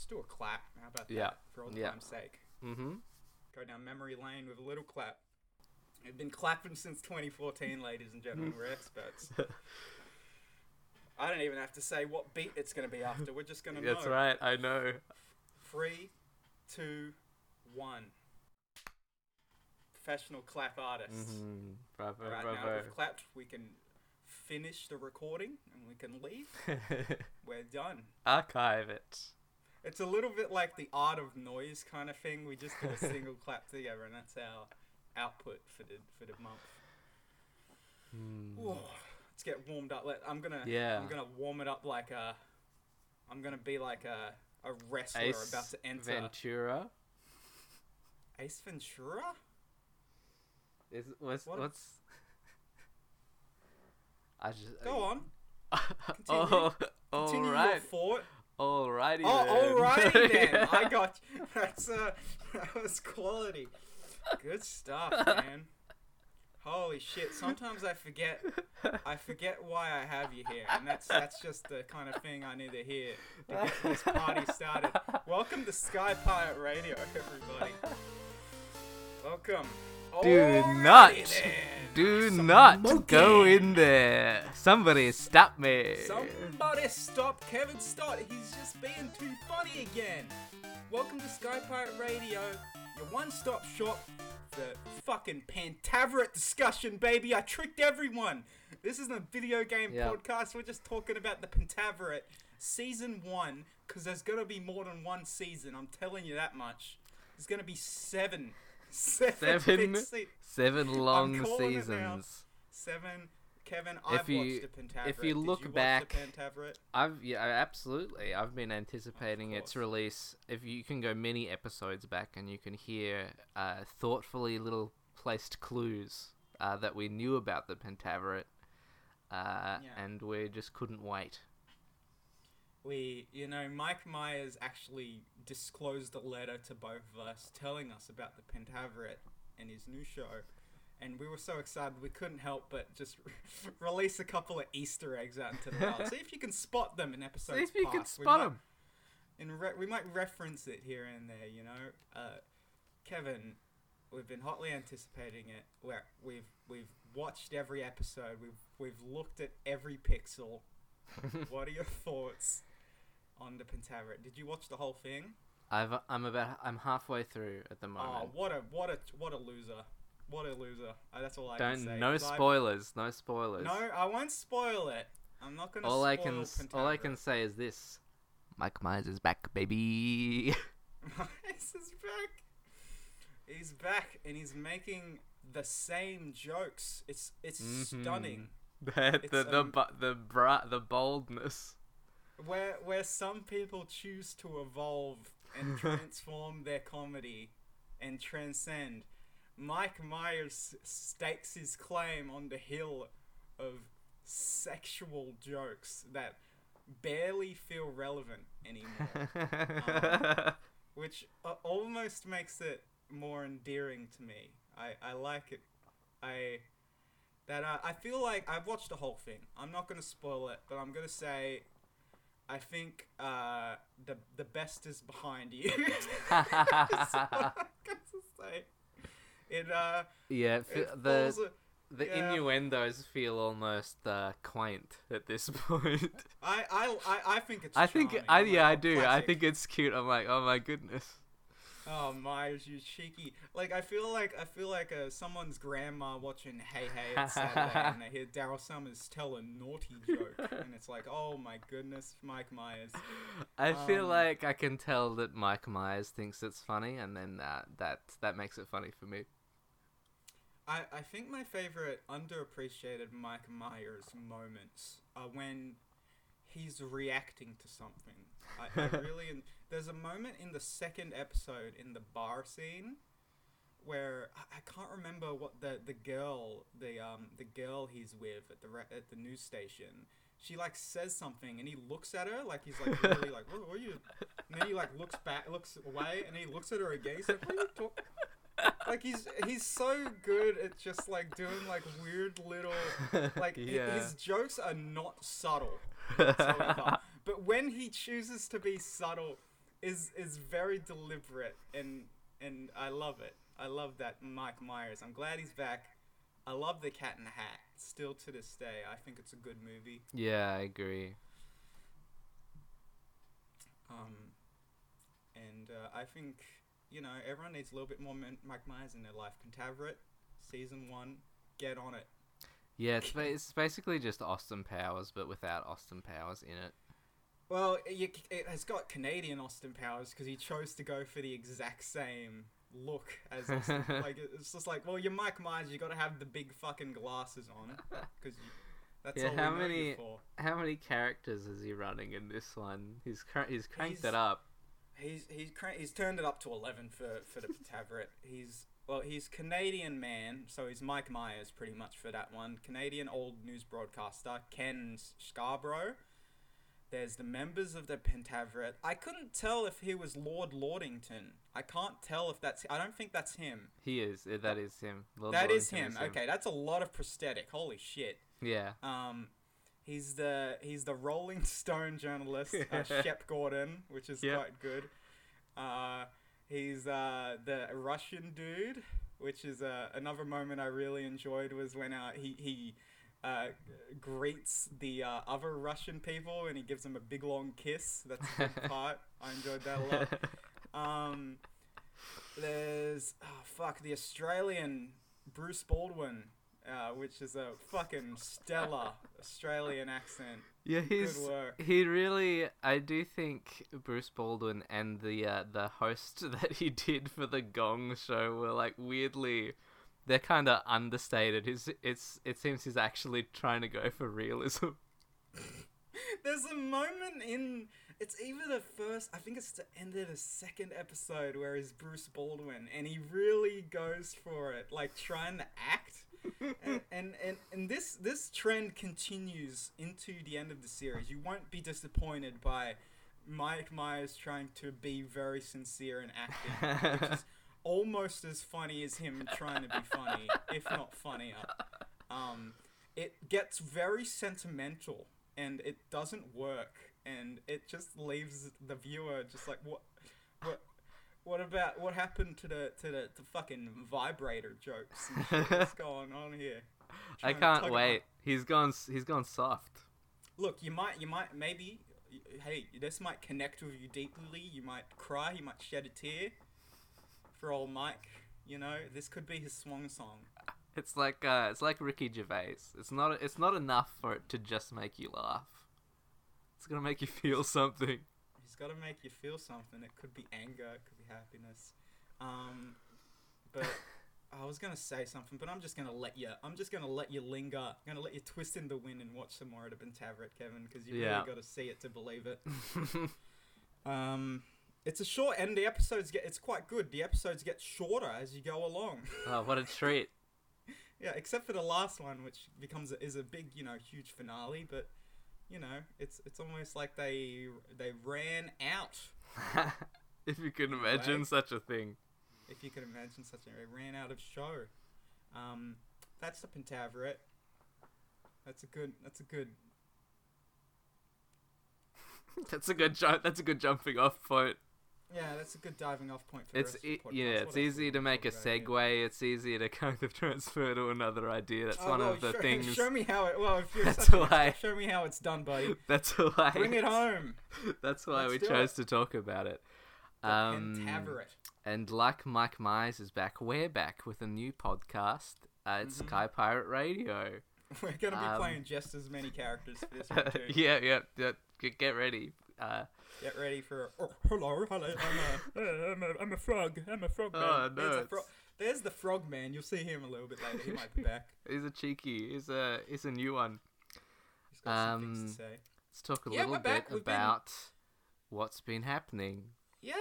let's do a clap. How about Yeah. that? For old Yeah. time's sake. Mm-hmm. Go down memory lane with a little clap. We've been clapping since 2014, ladies and gentlemen. We're experts. I don't even have to say what beat it's going to be after. We're just going to know. That's right. I know. Three, two, one. Professional clap artists. Mm-hmm. Bravo, Right now we've clapped. We can finish the recording and we can leave. We're done. Archive it. It's a little bit like the art of noise kind of thing. We just do a single clap together, and that's our output for the for the month. Hmm. Whoa, let's get warmed up. Let, I'm gonna Yeah. I'm gonna warm it up like a. I'm gonna be like a a wrestler Ace about to enter Ventura. Ace Ventura. Is what's What? what's? I just Go on, oh, all continue your thought. Alrighty Oh, then. alrighty then. I got you. That's uh, that was quality. Good stuff, man. Holy shit! Sometimes I forget. I forget why I have you here, and that's that's just the kind of thing I need to hear to get this party started. Welcome to Sky Pirate Radio, everybody. Welcome. Do not, do Some not go in there. Somebody stop me. Somebody stop Kevin Stott. He's just being too funny again. Welcome to Sky Pirate Radio, your one-stop shop for fucking Pentaverate discussion, baby. I tricked everyone. This isn't a video game Yeah. podcast. We're just talking about the Pentaverate season one, because there's gonna be more than one season. I'm telling you that much. There's gonna be seven, seven, Seven se- Seven long calling it now. seasons. seven. Kevin, I've you- watched the Pentaverate. if you look you back- I've yeah, absolutely. I've been anticipating its release. If you can go many episodes back and you can hear uh, thoughtfully little placed clues uh, that we knew about the Pentaverate, uh, Yeah. and we just couldn't wait. We, you know, Mike Myers actually disclosed a letter to both of us telling us about the Pentaverate and his new show. And we were so excited we couldn't help but just release a couple of Easter eggs out into the world. See if you can spot them in episodes See if you can past. We spot might- them. in re- we might reference it here and there, you know. Uh, Kevin, we've been hotly anticipating it. We've we've watched every episode. We've we've looked at every pixel. what are your thoughts on the Pentaverate? Did you watch the whole thing? I've I'm about I'm halfway through at the moment. Oh, what a what a what a loser! What a loser! Uh, that's all I can say. Don't no spoilers, no spoilers. No, I won't spoil it. I'm not gonna. all spoil I can s- all I can say is this: Mike Myers is back, baby. Myers is back. He's back and he's making the same jokes. It's it's Mhm. stunning. the the It's, the, um, bu- the bra- the boldness. Where where some people choose to evolve and transform their comedy and transcend. Mike Myers stakes his claim on the hill of sexual jokes that barely feel relevant anymore. which uh, almost makes it more endearing to me. I, I like it. I that uh, I feel like I've watched the whole thing. I'm not gonna spoil it, but I'm gonna say I think uh, the the best is behind you. That's what say. It uh, yeah, it it the a- the yeah. innuendos feel almost uh, quaint at this point. I, I I I think it's. I think. I like, yeah I oh, do. I think it's cute. I'm like, oh my goodness. Oh Myers, you cheeky! Like I feel like I feel like uh, someone's grandma watching Hey Hey at Saturday, and they hear Daryl Somers tell a naughty joke, and it's like, oh my goodness, Mike Myers. I feel Um, like I can tell that Mike Myers thinks it's funny, and then uh, that that makes it funny for me. I I think my favorite underappreciated Mike Myers moments are when he's reacting to something. I, I really and there's a moment in the second episode in the bar scene where I, I can't remember what the the girl the um the girl he's with at the re- at the news station. She like says something and he looks at her like he's like really like what, what are you? And then he like looks back, looks away, and he looks at her again. He's like, what are you talking? like he's he's so good at just like doing like weird little like Yeah. his jokes are not subtle but when he chooses to be subtle is is very deliberate and and I love it. I love that Mike Myers. I'm glad he's back. I love the Cat in the Hat. Still to this day, I think it's a good movie. Yeah, I agree. Um, and uh, I think you know everyone needs a little bit more Mike Myers in their life. Pentaverate, season one, get on it. Yeah, it's, ba- it's basically just Austin Powers, but without Austin Powers in it. Well, you, it has got Canadian Austin Powers because he chose to go for the exact same look as Austin. like it's just like, well, you're Mike Myers, you got to have the big fucking glasses on because that's Yeah, all how we know you many-. How many characters is he running in this one? He's cr- he's cranked He's- it up. He's he's he's turned it up to eleven for for the Taveret. He's well, he's Canadian man, so he's Mike Myers pretty much for that one. Canadian old news broadcaster Ken Scarborough. There's the members of the Pentaverate. I couldn't tell if he was Lord Lordington. I can't tell if that's. I don't think that's him. He is. uh, That is him. Lord That is Wellington him. Okay, that's a lot of prosthetic. Holy shit. Yeah. Um, he's the he's the Rolling Stone journalist, uh, Shep Gordon, which is Yep. quite good. Uh, he's uh, the Russian dude, which is uh, another moment I really enjoyed was when uh, he he uh, greets the uh, other Russian people and he gives them a big long kiss. That's a good part. I enjoyed that a lot. Um, there's oh fuck the Australian Bruce Baldwin, uh, which is a fucking stellar Australian accent. Yeah, he's Good work. he really. I do think Bruce Baldwin and the uh, the host that he did for the Gong Show were like weirdly. They're kind of understated. His it's it seems he's actually trying to go for realism. There's a moment in it's either the first I think it's the end of the second episode where he's Bruce Baldwin and he really goes for it, like trying to act. And, and, and and this this trend continues into the end of the series. You won't be disappointed by Mike Myers trying to be very sincere in acting, which is almost as funny as him trying to be funny, if not funnier. Um, it gets very sentimental and it doesn't work and it just leaves the viewer just like what what what about what happened to the to the, the fucking vibrator jokes what's going on here I Trying to can't wait. He's gone. He's gone soft. look you might you might maybe hey this might connect with you deeply you might cry you might shed a tear for old mike you know this could be his swan song It's like uh, it's like Ricky Gervais. It's not. It's not enough for it to just make you laugh. It's gonna make you feel something. Got to make you feel something. It could be anger, it could be happiness. Um, but I was gonna say something, but I'm just gonna let you. I'm just gonna let you linger. I'm gonna let you twist in the wind and watch some more of the Pentaverate, Kevin, because you Yeah. really got to see it to believe it. Um, it's a short, and the episodes get. It's quite good. The episodes get shorter as you go along. oh, what a treat! yeah, except for the last one, which becomes a, is a big, you know, huge finale. But you know, it's it's almost like they they ran out. if you can imagine such a thing. if you can imagine such a they ran out of show. Um, that's the Pentaverate. That's a good. That's a good. That's a good jump. That's a good jumping off point. Yeah, that's a good diving off point for It's the rest of the e- yeah, it's easy to make a talk about here? segue. It's easy to kind of transfer to another idea. That's Oh, one well, of the show, things. Show me how it. Well, if you're That's why- expert, show me how it's done, buddy. That's why. Bring it home. That's why Let's we chose it. to talk about it. Um, and like Mike Myers is back, we're back with a new podcast. Uh, it's Mhm. Sky Pirate Radio. We're gonna be um, playing just as many characters for this one too. yeah, yeah, yeah. Get ready. Uh, Get ready for. Oh, hello, hello. I'm a, uh, I'm a, I'm a frog. I'm a frog man. Oh, There's, no, a fro- There's the frog man. You'll see him a little bit later. He might be back. he's a cheeky. He's a he's a new one. He's got some things Um, to say. Let's talk a Yeah, little bit We've been- about what's been happening. Yeah,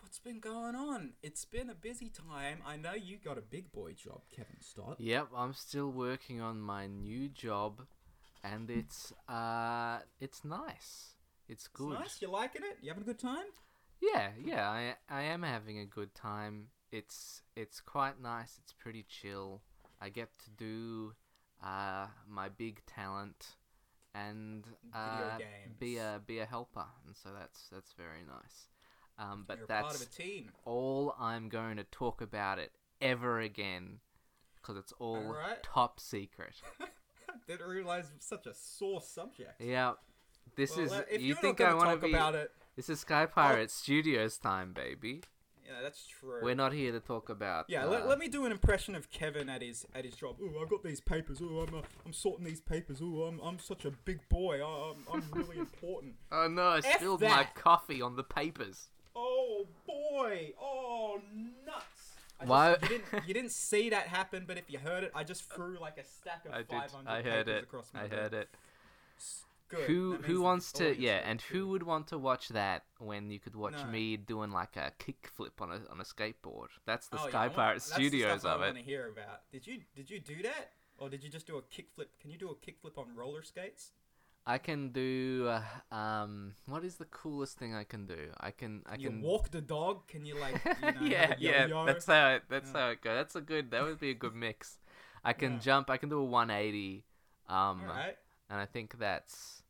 what's been going on? It's been a busy time. I know you got a big boy job, Kevin Stott. Yep, I'm still working on my new job, and it's uh, it's nice. It's It's good. nice. You liking it? You having a good time? Yeah, yeah, I I am having a good time. It's it's quite nice. It's pretty chill. I get to do uh my big talent and uh, be a be a helper, and so that's that's very nice. Um, but You're that's part of a team. all I'm going to talk about it ever again because it's all Alright. top secret. Didn't realize it was such a sore subject. Yeah. This Well, is you think I want to be about it, This is Sky Pirate Studios time, baby. yeah, that's true. We're not here to talk about Yeah, uh, let, let me do an impression of Kevin at his at his job. Oh, I've got these papers. Oh, I'm uh, I'm sorting these papers. Oh, I'm I'm such a big boy. I, I'm I'm really important. Oh no, I F spilled my coffee on the papers. Oh boy! Oh nuts! I just- Why- you didn't you didn't see that happen, but if you heard it, I just threw like a stack of I did. 500 I heard papers it. across my I desk. heard it. Good. who who wants to yeah, and too. who would want to watch that when you could watch No. me doing like a kickflip on a on a skateboard? That's the Oh, yeah, Sky I want- Pirate Studios of I it. want to hear about. Did you did you do that, or did you just do a kickflip? Can you do a kickflip on roller skates? I can do uh, um what is the coolest thing I can do? I can I Can you can walk the dog? Can you like you know, yeah, yeah, that's how it, that's Yeah. how it goes. That's a good. That would be a good mix. I can Yeah. jump. I can do a 180. Um, All right. And I think that's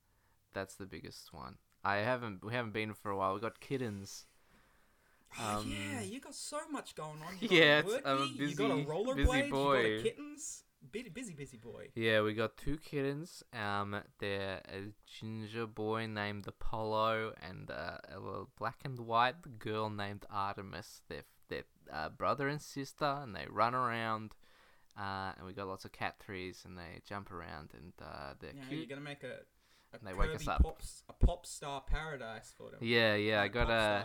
that's the biggest one. I haven't we haven't been for a while. We got kittens. Oh, Um, yeah, you got so much going on. You Yeah, got it's- a I'm a worky, you got a busy- rollerblade, busy you got kittens. Busy, busy, busy boy. Yeah, we got two kittens. Um, they're a ginger boy named Apollo and uh, a little black and white girl named Artemis. They're they're uh, brother and sister, and they run around. Uh, and we got lots of cat trees, and they jump around, and uh, they're Yeah, cute. you're gonna make a, a They wake us up. Pop, a pop star paradise for them. Yeah, yeah, I got uh,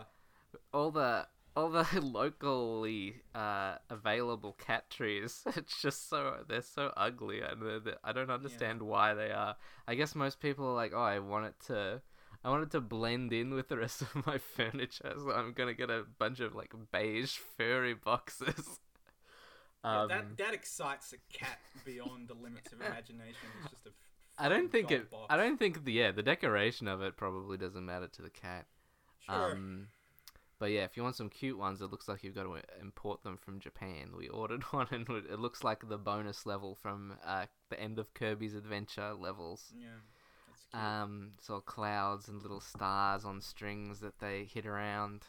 all the all the locally uh, available cat trees. It's just so they're so ugly, and they're, they're- I don't understand why they are. I guess most people are like, oh, I want it to. I want it to blend in with the rest of my furniture, so I'm gonna get a bunch of like beige furry boxes. Yeah, Um, that that excites a cat beyond the limits of imagination. It's just a. I don't think it. box. I don't think the yeah the decoration of it probably doesn't matter to the cat. Sure. Um, but yeah, if you want some cute ones, it looks like you've got to import them from Japan. We ordered one, and it looks like the bonus level from uh, the end of Kirby's Adventure levels. yeah. That's cute. Um, it's all clouds and little stars on strings that they hit around.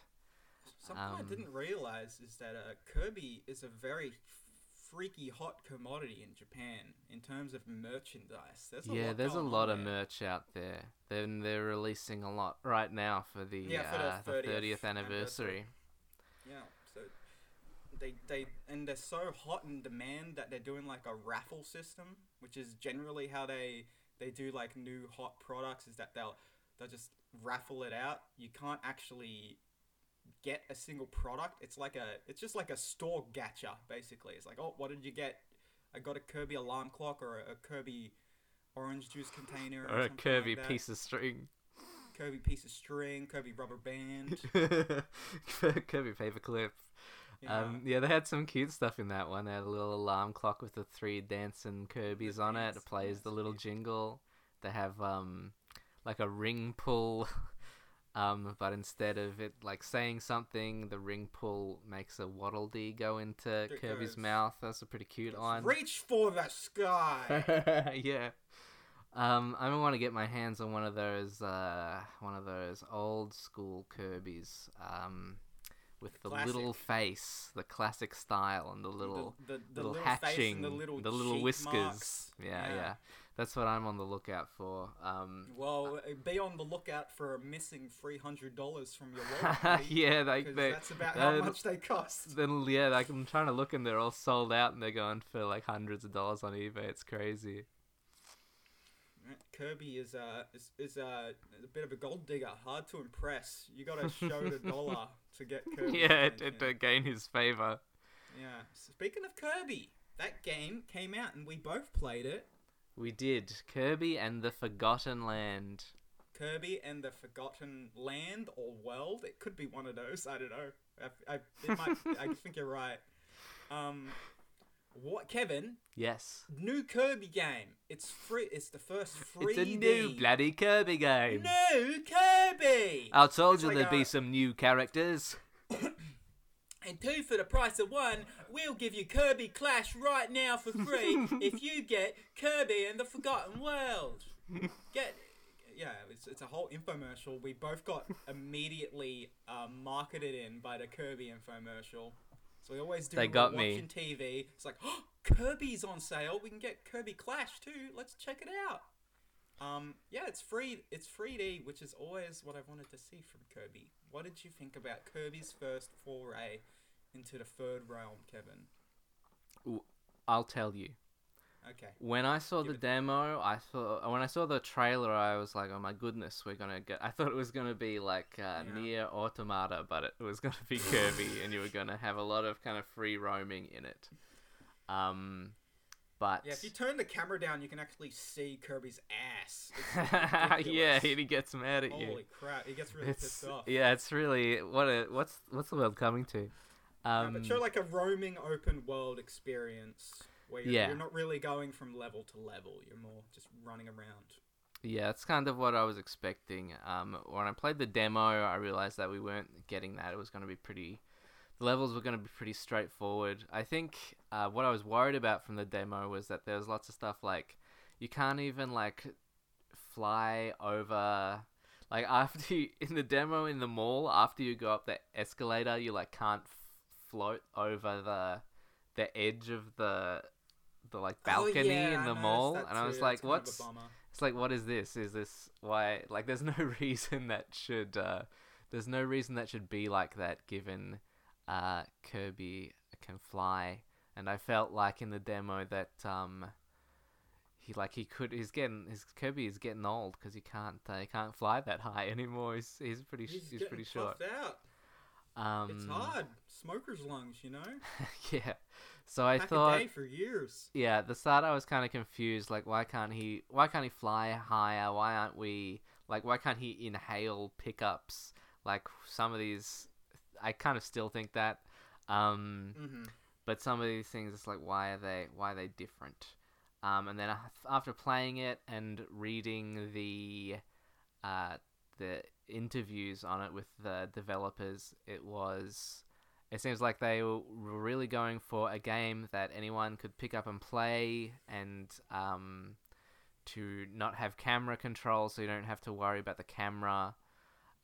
Something I um, didn't realize is that uh, Kirby is a very freaky hot commodity in Japan in terms of merchandise. There's a yeah, there's a lot of there. merch out there. Then they're releasing a lot right now for the Yeah, for the uh, the 30th 30th anniversary. Yeah, so they they and they're so hot in demand that they're doing like a raffle system, which is generally how they they do like new hot products. Is that they'll they'll just raffle it out. You can't actually get a single product. It's like a it's just like a store gacha basically. It's like oh what did you get? I got a Kirby alarm clock or a, a Kirby orange juice container or, Or a Kirby like piece of string. Kirby piece of string, Kirby rubber band. Kirby paperclip. Yeah. Um, yeah, they had some cute stuff in that one. They had a little alarm clock with the three dancing Kirby's on it. dance, It plays the little jingle. They have um, like a ring pull. Um, but instead of it like saying something, the ring pull makes a waddle dee go into Kirby's mouth. That's a pretty cute line. Reach for the sky. yeah. Um, I want to get my hands on one of those, uh, one of those old school Kirby's, um, with the little face, the classic style, and the little, the, the, the little, little hatching, face and the little, whiskers. marks. Yeah, yeah, That's what I'm on the lookout for. Um, Well, uh, be on the lookout for a missing three hundred dollars from your wallet. yeah, they, they, that's about how uh, much they cost. then yeah, like I'm trying to look and they're all sold out and they're going for like hundreds of dollars on eBay. It's crazy. Kirby is uh is, is uh, a bit of a gold digger, hard to impress. You got to show the dollar to get Kirby. yeah, to, to gain his favor. Yeah. Speaking of Kirby, that game came out and we both played it. We did Kirby and the Forgotten Land. Kirby and the Forgotten Land or World. It could be one of those. I don't know. I, I, it might, I think you're right. Um, what, Kevin? Yes. New Kirby game. It's free. It's the first free. It's a new bloody Kirby game. New Kirby. I told It's you like there'd be some new characters. And two for the price of one. We'll give you Kirby Clash right now for free if you get Kirby and the Forgotten World. Get yeah, it's, it's a whole infomercial. We both got immediately uh, marketed in by the Kirby infomercial. So we always do. They when we're got me. watching TV. It's like, oh, Kirby's on sale. We can get Kirby Clash too. Let's check it out. Um, yeah, it's free. It's 3D, which is always what I wanted to see from Kirby. What did you think about Kirby's first foray into the third realm, Kevin? I'll tell you. Okay. When I saw Give the demo, I thought when I saw the trailer, I was like, "Oh my goodness, we're gonna get." I thought it was gonna be like uh, Yeah. NieR Automata, but it was gonna be Kirby, and you were gonna have a lot of kind of free roaming in it. Um, but Yeah, if you turn the camera down, you can actually see Kirby's ass. Yeah, he gets mad at you. Holy crap! He gets really it's pissed off. yeah, it's really what a what's what's the world coming to? Yeah, Um, but show like a roaming open world experience where you're, Yeah. you're not really going from level to level. You're more just running around. Yeah, that's kind of what I was expecting. Um, when I played the demo, I realized that we weren't getting that. It was going to be pretty. The levels were going to be pretty straightforward. I think uh, what I was worried about from the demo was that there was lots of stuff like you can't even like fly over. Like after you in the demo in the mall, after you go up the escalator, you like can't f- float over the the edge of the the like balcony oh, yeah, in the mall, and I was like, "What's?" It's like, what is this? Is this why? Like, there's no reason that should. Uh, there's no reason that should be like that, given uh, Kirby can fly, and I felt like in the demo that um, he like he could. He's getting his Kirby is getting old because he can't. Uh, he can't fly that high anymore. He's he's pretty. He's, He's, pretty short. out. Um, It's hard. Smoker's lungs, you know. yeah. So I Pack thought. a day for years. Yeah, at the start I was kind of confused. Like, why can't he? Why can't he fly higher? Why aren't we? Like, why can't he inhale pickups? Like some of these, I kind of still think that. Um, hmm but some of these things, it's like, why are they? Why are they different? Um, and then after playing it and reading the, uh, the interviews on it with the developers, it was. It seems like they were really going for a game that anyone could pick up and play, and um, to not have camera control, so you don't have to worry about the camera,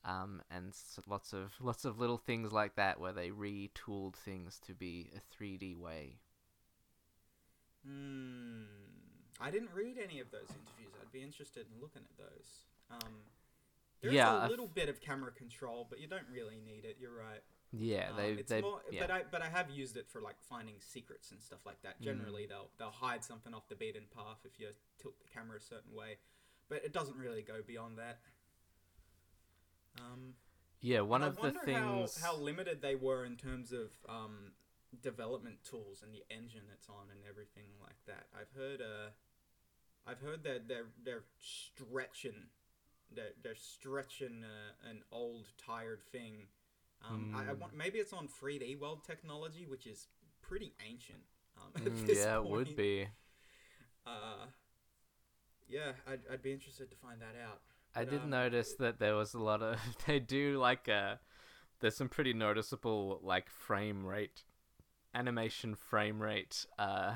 um, and lots of lots of little things like that where they retooled things to be a 3D way. Hmm. I didn't read any of those interviews. I'd be interested in looking at those. Um, there's Yeah, a little bit of camera control, but you don't really need it. You're right. Yeah, Um, they it's they more, yeah. but I but I have used it for like finding secrets and stuff like that. Mm. Generally, they'll they'll hide something off the beaten path if you tilt the camera a certain way, but it doesn't really go beyond that. Um, yeah, one of I the things. how, how limited they were in terms of um, development tools and the engine it's on and everything like that. I've heard uh, I've heard that they're they're stretching, they're, they're stretching uh, an old tired thing. Um, I, I Mm. want maybe it's on 3D World technology, which is pretty ancient. Um, Mm, yeah, it would be. Uh, yeah, I'd, I'd be interested to find that out. I did um, notice that there was a lot of they do like uh there's some pretty noticeable like frame rate animation frame rate uh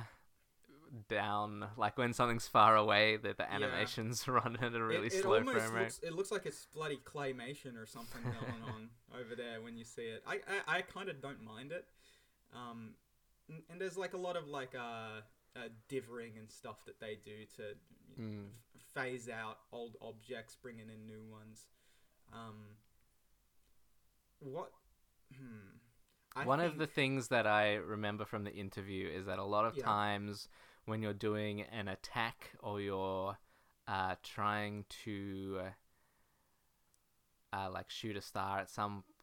down like when something's far away the, the Yeah. animations run at a really it, it slow frame rate looks, It looks like it's bloody claymation or something going on over there when you see it. I I, I kind of don't mind it. Um, and there's like a lot of like uh, uh dithering and stuff that they do to Mm. Phase out old objects, bringing in new ones. Um, what? Hmm. I One of the things that I remember from the interview is that a lot of Yeah. times when you're doing an attack or you're uh, trying to uh, like shoot a star at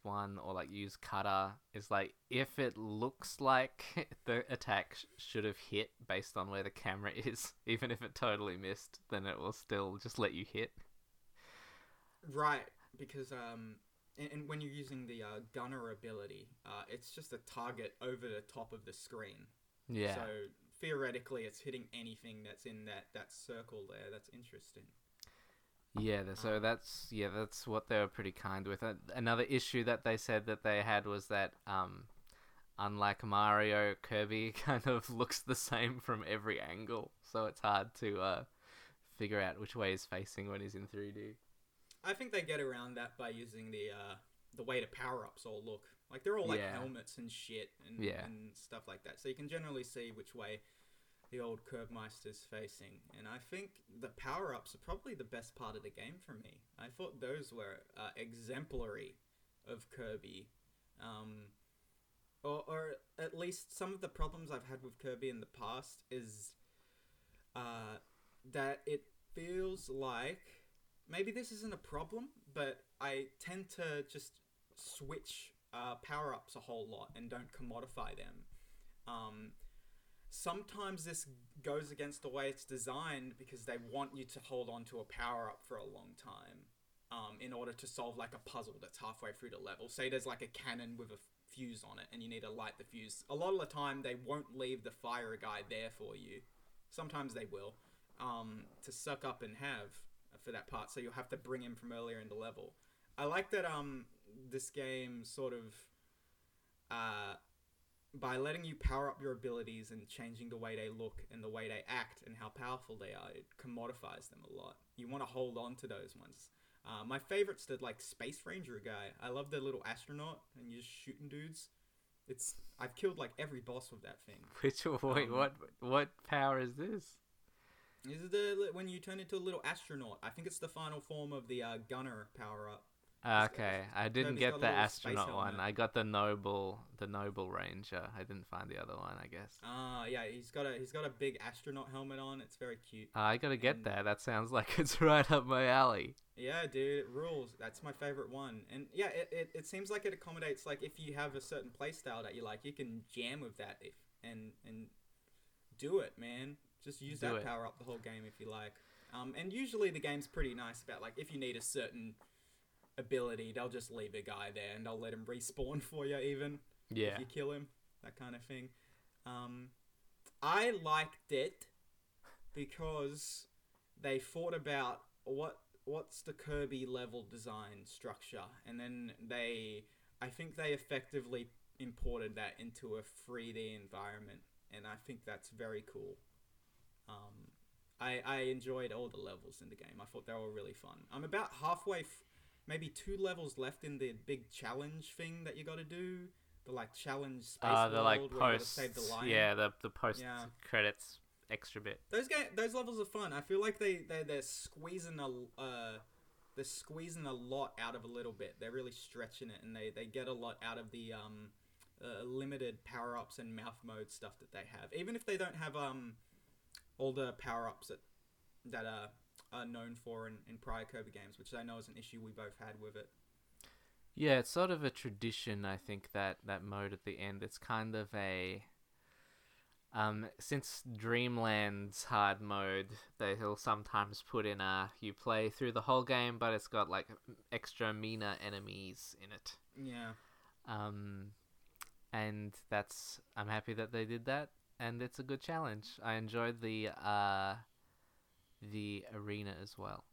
someone or like use cutter is like if it looks like the attack sh- should have hit based on where the camera is, even if it totally missed, then it will still just let you hit. Right, because um, and, and when you're using the uh, gunner ability, uh, it's just a target over the top of the screen. Yeah. So theoretically, it's hitting anything that's in that that circle there. That's interesting. Yeah, so that's yeah, that's what they were pretty kind with. Uh, Another issue that they said that they had was that um, unlike Mario, Kirby kind of looks the same from every angle, so it's hard to uh, figure out which way he's facing when he's in 3D. I think they get around that by using the uh, the way the power ups all look. Like they're all like Yeah. helmets and shit and, Yeah. and stuff like that. So you can generally see which way the old Curbmeister's facing. And I think the power ups are probably the best part of the game for me. I thought those were uh, exemplary of Kirby. Um, or, or at least some of the problems I've had with Kirby in the past is uh, that it feels like maybe this isn't a problem, but I tend to just switch uh, power ups a whole lot and don't commodify them. Um, sometimes this goes against the way it's designed because they want you to hold on to a power up for a long time um, in order to solve like a puzzle that's halfway through the level. Say there's like a cannon with a fuse on it and you need to light the fuse. A lot of the time they won't leave the fire guy there for you. Sometimes they will um, to suck up and have for that part, so you'll have to bring him from earlier in the level. I like that um this game sort of uh by letting you power up your abilities and changing the way they look and the way they act and how powerful they are, it commodifies them a lot. You want to hold on to those ones. Uh, my favorite's the like space ranger guy. I love the little astronaut and you're just shooting dudes. It's I've killed like every boss with that thing. Which wait, Um, what what power is this? This is the when you turn into a little astronaut. I think it's the final form of the uh, gunner power up. Okay, I didn't get the a little space astronaut one. I got the noble, the noble ranger. I didn't find the other one. I guess. Ah, yeah, he's got a he's got a big astronaut helmet on. It's very cute. Uh, I gotta get And- that. That sounds like it's right up my alley. Yeah, dude, it rules. That's my favorite one. And yeah, it, it, it seems like it accommodates like if you have a certain playstyle that you like, you can jam with that if and and do it, man. Just use Do that it. power up the whole game if you like. Um, and usually the game's pretty nice about like if you need a certain ability, they'll just leave a guy there and they'll let him respawn for you even Yeah. if you kill him, that kind of thing. Um, I liked it because they thought about what what's the Kirby level design structure, and then they, I think they effectively imported that into a 3D environment, and I think that's very cool. Um, I I enjoyed all the levels in the game. I thought they were really fun. I'm about halfway. F- maybe two levels left in the big challenge thing that you got to do. The like challenge space Uh, the world like where you gotta save the lion. Yeah, the the post Yeah. credits extra bit. Those game, those levels are fun. I feel like they they they're squeezing a uh, they're squeezing a lot out of a little bit. They're really stretching it, and they they get a lot out of the um uh, limited power ups and mouth mode stuff that they have. Even if they don't have um all the power ups that that are are known for in, in prior Kirby games, which I know is an issue we both had with it. Yeah, it's sort of a tradition. I think that that mode at the end. It's kind of a um since Dreamland's hard mode, they'll sometimes put in a you play through the whole game, but it's got like extra meaner enemies in it. Yeah. Um, and that's I'm happy that they did that, and it's a good challenge. I enjoyed the uh, the arena as well.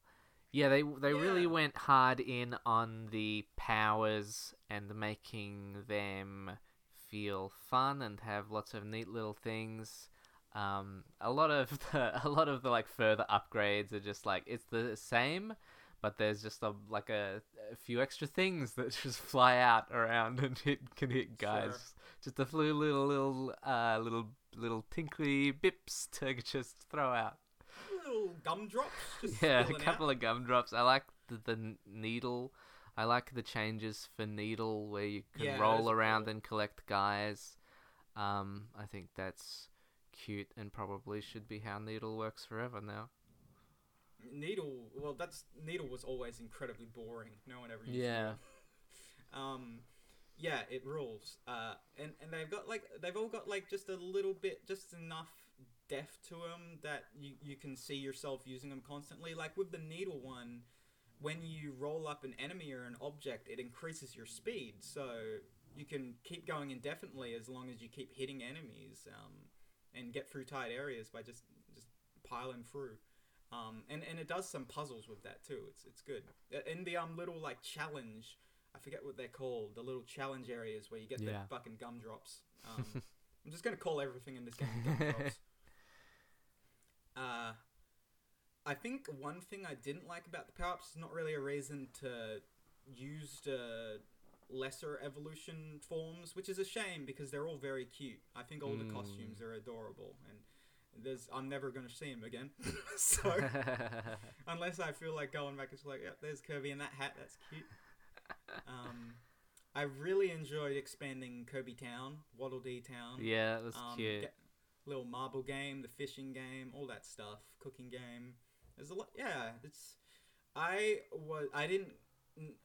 Yeah, they they really went hard in on the powers and making them feel fun and have lots of neat little things. Um, a lot of the a lot of the like further upgrades are just like it's the same, but there's just a like a, a few extra things that just fly out around and hit can hit guys. Sure. Just a few little little uh little little tinkly bips to just throw out. Little gumdrops. Just yeah, a couple out. of gumdrops. I like the, the needle. I like the changes for needle where you can Yeah, roll around cool. and collect guys. Um, I think that's cute and probably should be how needle works forever now. Needle. Well, that's Needle was always incredibly boring. No one ever used Yeah. Needle. Um, yeah, it rules. Uh, and and they've got like they've all got like just a little bit, just enough depth to them that you you can see yourself using them constantly. Like with the Needle one, when you roll up an enemy or an object, it increases your speed, so you can keep going indefinitely as long as you keep hitting enemies. Um, and get through tight areas by just just piling through. Um, and, and it does some puzzles with that too. It's it's good. In the um little like challenge, I forget what they're called. The little challenge areas where you get Yeah. the fucking gumdrops. Um, I'm just gonna call everything in this game gumdrops. uh, I think one thing I didn't like about the power ups is not really a reason to use the lesser evolution forms, which is a shame because they're all very cute. I think all the Mm. costumes are adorable, and there's I'm never gonna see them again. so unless I feel like going back, it's like, yep, there's Kirby in that hat. That's cute. Um, I really enjoyed expanding Kirby Town, Waddle Dee Town. yeah, it was Um, cute. get- little marble game, the fishing game, all that stuff, cooking game. There's a lot. Yeah, it's. I was. I didn't.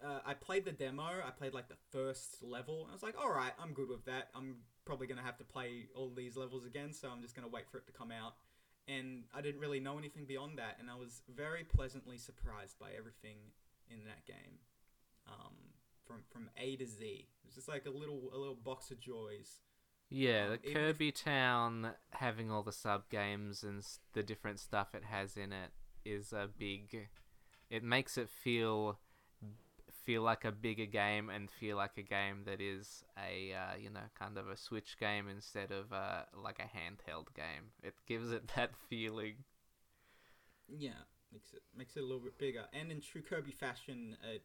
Uh, I played the demo. I played like the first level. I was like, all right, I'm good with that. I'm probably gonna have to play all these levels again, so I'm just gonna wait for it to come out. And I didn't really know anything beyond that, and I was very pleasantly surprised by everything in that game, um, from from A to Z. It was just like a little a little box of joys. Yeah, Um, the even if- Kirby Town having all the sub games and the different stuff it has in it is a big. It makes it feel feel like a bigger game and feel like a game that is a uh, you know kind of a Switch game instead of uh, like a handheld game. It gives it that feeling. Yeah, makes it makes it a little bit bigger. And in true Kirby fashion, it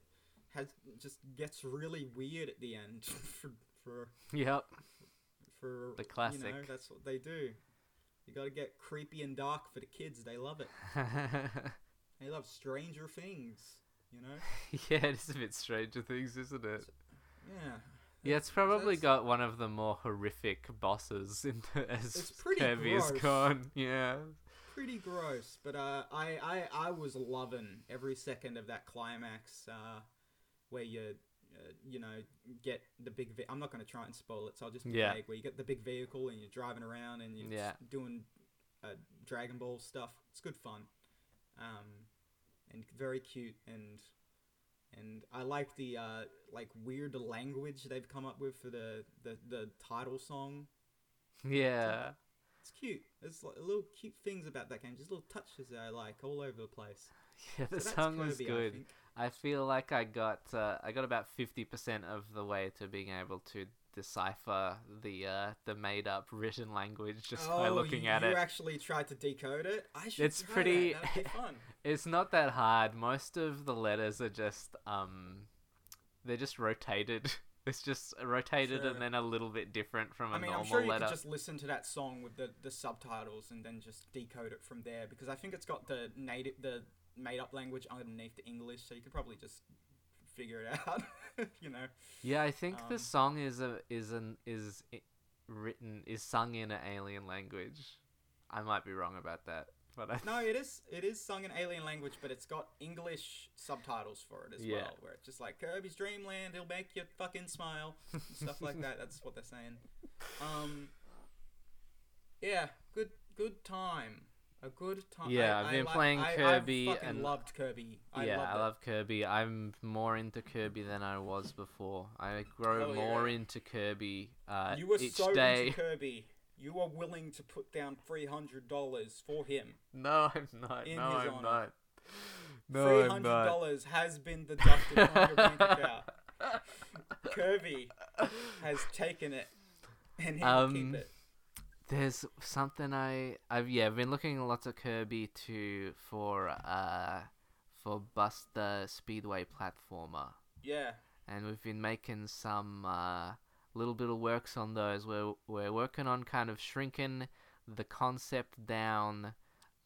has just gets really weird at the end for for Yep. For The You know, classic. that's what they do. You got to get creepy and dark for the kids. They love it. They love Stranger Things. You know. yeah, it is a bit Stranger Things, isn't it? Yeah. Yeah, it's probably that's- got one of the more horrific bosses in the, as It's pretty Kirby is gone. Yeah. Pretty gross, but uh, I, I I was loving every second of that climax uh, where you uh, you know get the big. Ve- I'm not going to try and spoil it, so I'll just be Yeah. vague. Where you get the big vehicle and you're driving around and you're Yeah. doing uh, Dragon Ball stuff. It's good fun, um, and very cute and. And I like the uh, like weird language they've come up with for the, the, the title song. Yeah. It's cute. There's like little cute things about that game, just little touches that I like all over the place. Yeah, the So song was Kirby, I good. I feel like I got uh, I got about fifty percent of the way to being able to decipher the uh, the made up written language just by Oh, looking you, at you it. actually tried to decode it. I should. It's pretty- That. That'd be fun. It's not that hard. Most of the letters are just um, they're just rotated. It's just rotated Sure. and then a little bit different from a I mean, normal I'm sure you letter. could just listen to that song with the, the subtitles and then just decode it from there because I think it's got the native the made up language underneath the English, so you could probably just figure it out. you know. Yeah, I think the Um, song is a is an is written is sung in an alien language. I might be wrong about that, but I No, it is it is sung in alien language, but it's got English subtitles for it as Yeah. well, where it's just like Kirby's Dreamland, he'll make you fucking smile, stuff like that. That's what they're saying. Um, yeah, good good time, a good time. Yeah, I- I've I been li- playing I- I Kirby fucking and- loved Kirby. I yeah, I love Kirby. I'm more into Kirby than I was before. I grow more yeah. into Kirby uh, You were each so day. into Kirby. You were willing to put down three hundred dollars for him. No, I'm not. In no, his I'm honor. not. No, Three I'm hundred not. dollars has been deducted from your bank account. Kirby has taken it, and he'll Um, keep it. There's something I I've yeah I've been looking at lots of Kirby to for uh for Buster Speedway platformer, Yeah, and we've been making some uh, little bit of works on those. We're we're working on kind of shrinking the concept down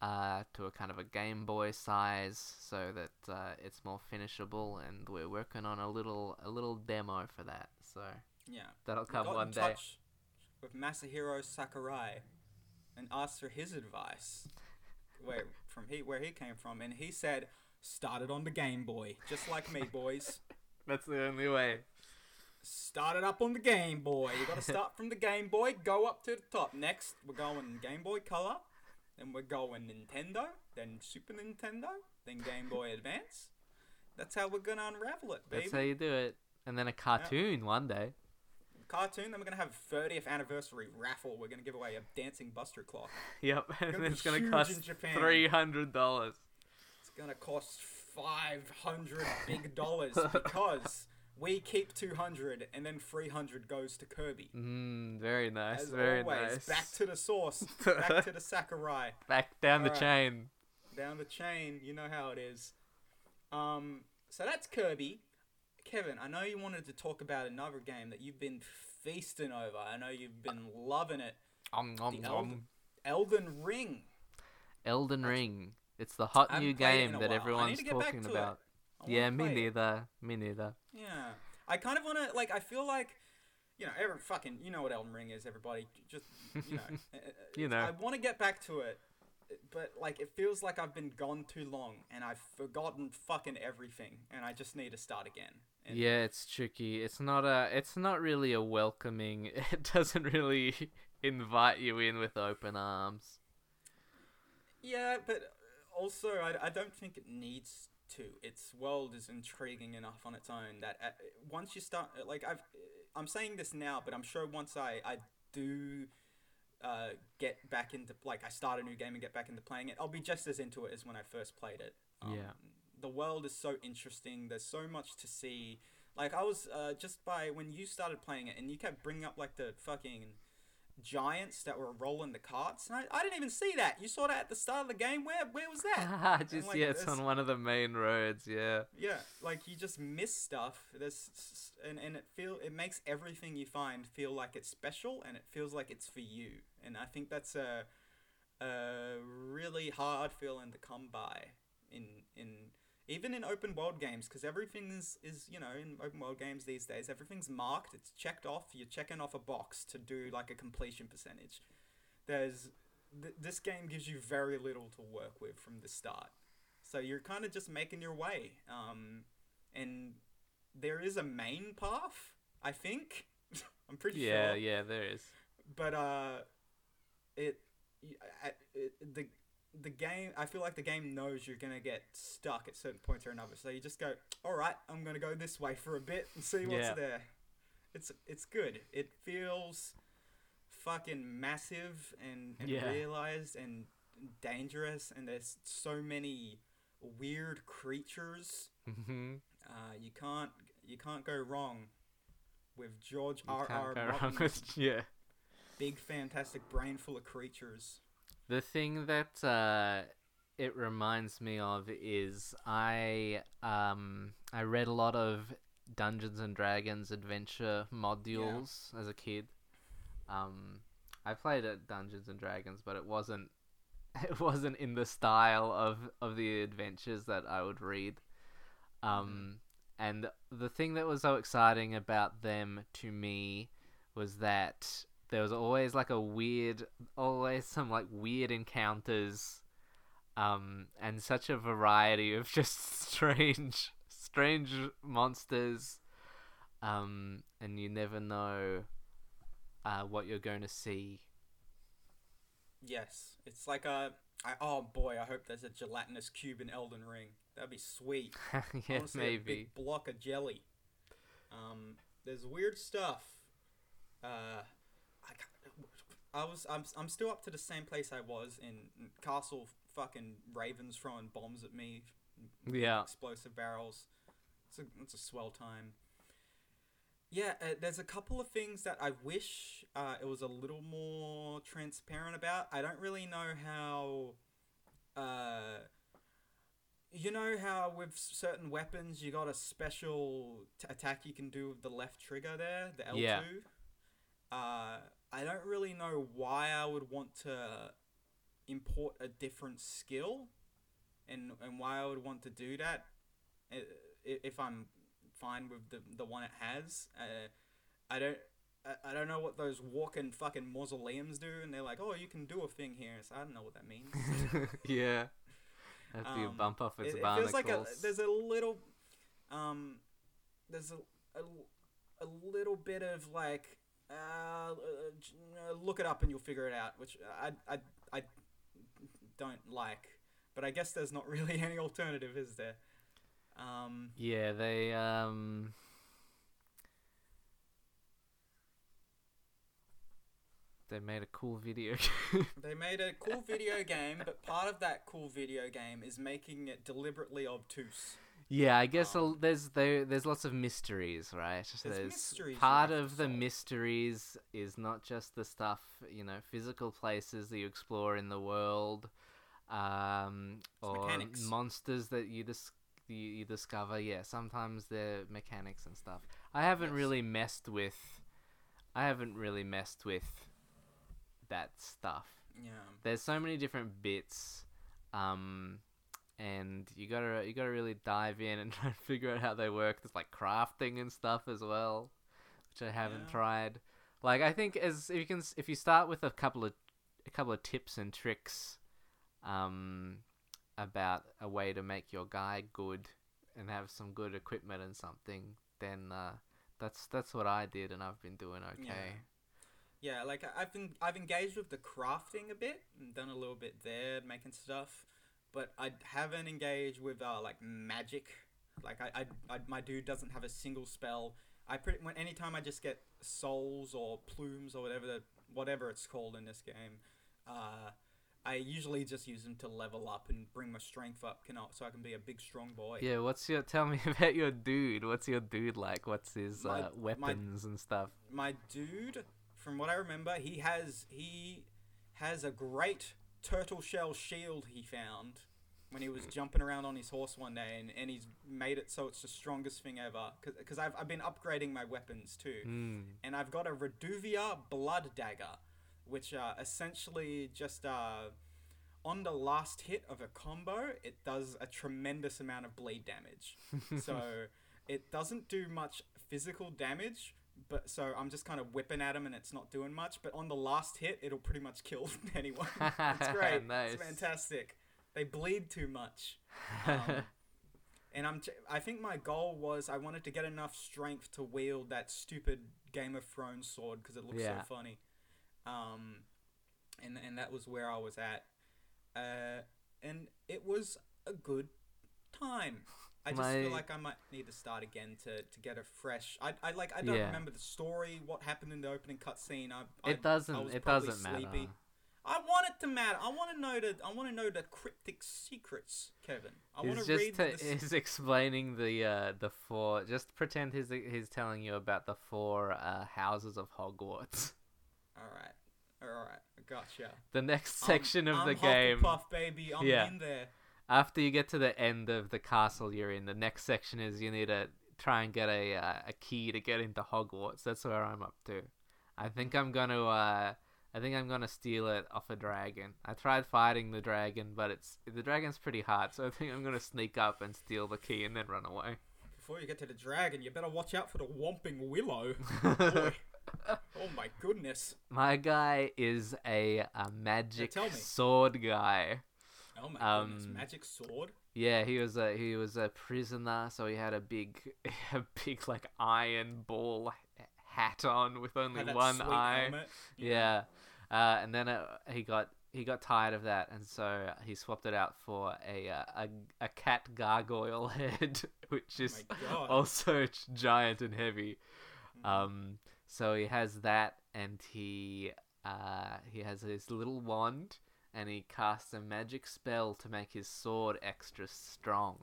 uh, to a kind of a Game Boy size so that uh, it's more finishable, and we're working on a little a little demo for that. So yeah. that'll come one day. touch with Masahiro Sakurai and asked for his advice, where from he where he came from, and he said, "Started on the Game Boy, just like me, boys. That's the only way. Started up on the Game Boy. You got to start from the Game Boy, go up to the top. Next, we're going Game Boy Color, then we're going Nintendo, then Super Nintendo, then Game Boy Advance. That's how we're gonna unravel it, baby. That's how you do it. And then a cartoon one day. Cartoon. Then we're gonna have 30th anniversary raffle. We're gonna give away a dancing Buster clock. Yep, and Gonna it's gonna cost three hundred dollars. It's gonna cost 500 big dollars because we keep 200 and then 300 goes to Kirby. Mm, very nice, As very always, nice. back to the source, back to the Sakurai. Back down the Alright. chain. down the chain. You know how it is. Um, so that's Kirby. Kevin, I know you wanted to talk about another game that you've been feasting over. I know you've been loving it. Um, um, The um. Elden, Ring. Elden Ring. It's the hot new game that while. Everyone's to get back talking about. Yeah, me it. neither. Me neither. Yeah, I kind of want to like. I feel like, you know, every fucking, you know what Elden Ring is. Everybody, just you know, uh, uh, You know. I want to get back to it, but like it feels like I've been gone too long and I've forgotten fucking everything, and I just need to start again. And Yeah, it's tricky. It's not a. It's not really a welcoming. It doesn't really invite you in with open arms. Yeah, but also I, I don't think it needs to. Its world is intriguing enough on its own that uh, once you start, like I've, I'm saying this now, but I'm sure once I I do. Uh, get back into like I start a new game and get back into playing it. I'll be just as into it as when I first played it. Um, Yeah. The world is so interesting. There's so much to see. Like I was uh, just by when you started playing it and you kept bringing up like the fucking giants that were rolling the carts. And I, I didn't even see that. You saw that at the start of the game. Where where was that? just like, yeah, it's on one of the main roads. Yeah. Yeah, like you just miss stuff. There's and and it feel it makes everything you find feel like it's special and it feels like it's for you. And I think that's a a really hard feeling to come by in in even in open world games because everything is is you know in open world games these days everything's marked. It's checked off. You're checking off a box to do like a completion percentage. There's th- this game gives you very little to work with from the start. So you're kind of just making your way. Um, and there is a main path, I think. I'm pretty Yeah, sure. yeah, yeah, there is. But uh, it, y- I- it the the game. I feel like the game knows you're gonna get stuck at certain points or another. So you just go, all right, I'm gonna go this way for a bit and see what's Yeah. there. It's it's good. It feels fucking massive and, and Yeah. realized and dangerous and there's so many weird creatures hmm uh, you can't you can't go wrong with George You R. R. go wrong with yeah. big fantastic brain full of creatures. The thing that uh, it reminds me of is I um I read a lot of Dungeons and Dragons adventure modules as a kid. Um, I played at Dungeons and Dragons, but it wasn't it wasn't in the style of of the adventures that I would read. Um, and the thing that was so exciting about them to me was that there was always like a weird, always some like weird encounters, um, and such a variety of just strange, strange monsters, um, and you never know, uh, what you're going to see. Yes, it's like a. I, oh boy, I hope there's a gelatinous cube in Elden Ring. That'd be sweet. Yeah, wanna see a maybe. big block of jelly. Um, there's weird stuff. Uh, I was I'm I'm still up to the same place I was in Castle. Fucking ravens throwing bombs at me. Yeah. explosive barrels. It's a it's a swell time. Yeah, uh, there's a couple of things that I wish uh, it was a little more transparent about. I don't really know how. Uh, you know how with certain weapons you got a special t- attack you can do with the left trigger there, the L two. Yeah. I don't really know why I would want to import a different skill, and and why I would want to do that, if I'm fine with the the one it has. Uh, I don't. I- don't know what those walking fucking mausoleums do, and they're like, "Oh, you can do a thing here." So I don't know what that means. yeah. After you Um, bump off its it, it barnacles. feels like a, there's a little, um, there's a, a, a little bit of like, uh, uh, uh, look it up and you'll figure it out, which I, I, I don't like. But I guess there's not really any alternative, is there? Um, Yeah, they um they made a cool video. they made a cool video game, but part of that cool video game is making it deliberately obtuse. Yeah, I guess Um, there's there there's lots of mysteries, right? There's mysteries part of the mysteries is not just the stuff, you know, physical places that you explore in the world. um, or mechanics. monsters that you dis- you, you discover. Yeah, sometimes they're mechanics and stuff. I haven't Yes. really messed with. I haven't really messed with that stuff. Yeah. There's so many different bits, um, and you gotta you gotta really dive in and try and figure out how they work. There's like crafting and stuff as well, which I haven't Yeah. tried. Like I think as if you can if you start with a couple of a couple of tips and tricks, um, about a way to make your guy good and have some good equipment and something, then uh, that's that's what I did, and I've been doing okay. Yeah, like I- I've been I've engaged with the crafting a bit and done a little bit there, making stuff, but I haven't engaged with uh like magic. Like I, I, I my dude doesn't have a single spell. I pretty when anytime I just get souls or plumes or whatever the, whatever it's called in this game, uh, I usually just use them to level up and bring my strength up, can so I can be a big strong boy. Yeah, what's your? Tell me about your dude. What's your dude like? What's his My- uh, weapons and stuff? my dude, from what I remember, he has he has a great turtle shell shield he found when he was jumping around on his horse one day, and, and he's made it so it's the strongest thing ever. Because I've, I've been upgrading my weapons too, Mm. and I've got a Reduvia Blood Dagger, which uh, essentially just uh, on the last hit of a combo, it does a tremendous amount of bleed damage. so it doesn't do much physical damage, but so I'm just kind of whipping at him and it's not doing much. But on the last hit, it'll pretty much kill anyone. it's great. Nice. It's fantastic. They bleed too much. Um, and I'm, I think my goal was I wanted to get enough strength to wield that stupid Game of Thrones sword because it looks Yeah. so funny. Um, and and that was where I was at. Uh, and it was a good time. I just feel like I might need to start again to, to get a fresh. I, I like I don't Yeah. remember the story, what happened in the opening cutscene. I, I It doesn't. I It doesn't matter. sleepy. I want it to matter. I want to know the I want to know the cryptic secrets, Kevin. I want to just read t- the he's explaining the uh, the four. Just pretend he's he's telling you about the four uh, houses of Hogwarts. All right, all right, gotcha. The next I'm- section of I'm the game. Hufflepuff, baby. I'm Yeah. in there. After you get to the end of the castle you're in, the next section is you need to try and get a uh, a key to get into Hogwarts. That's where I'm up to. I think I'm gonna uh, I think I'm gonna steal it off a dragon. I tried fighting the dragon, but it's the dragon's pretty hard, so I think I'm gonna sneak up and steal the key and then run away. Before you get to the dragon, you better watch out for the Whomping Willow. Boy. oh my goodness. My guy is a, a magic sword guy. Oh my goodness. Um, Magic sword. Yeah, he was a he was a prisoner, so he had a big a big like iron ball hat on with only Had one eye. helmet. Yeah, uh, and then uh, he got he got tired of that, and so he swapped it out for a uh, a, a cat gargoyle head, which is my God. also giant and heavy. Mhm. Um, so he has that, and he uh, he has his little wand, and he casts a magic spell to make his sword extra strong.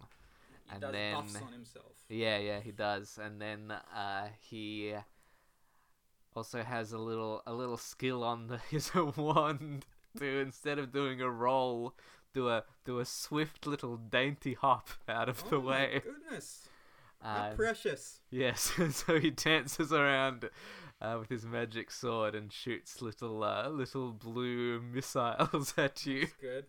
he and does then- buffs on himself. Yeah, yeah, he does. And then uh, he also has a little a little skill on the, his wand to instead of doing a roll, do a do a swift little dainty hop out of the oh way. my goodness. Um, precious. yes, so he dances around uh, with his magic sword and shoots little uh, little blue missiles at you. That's good.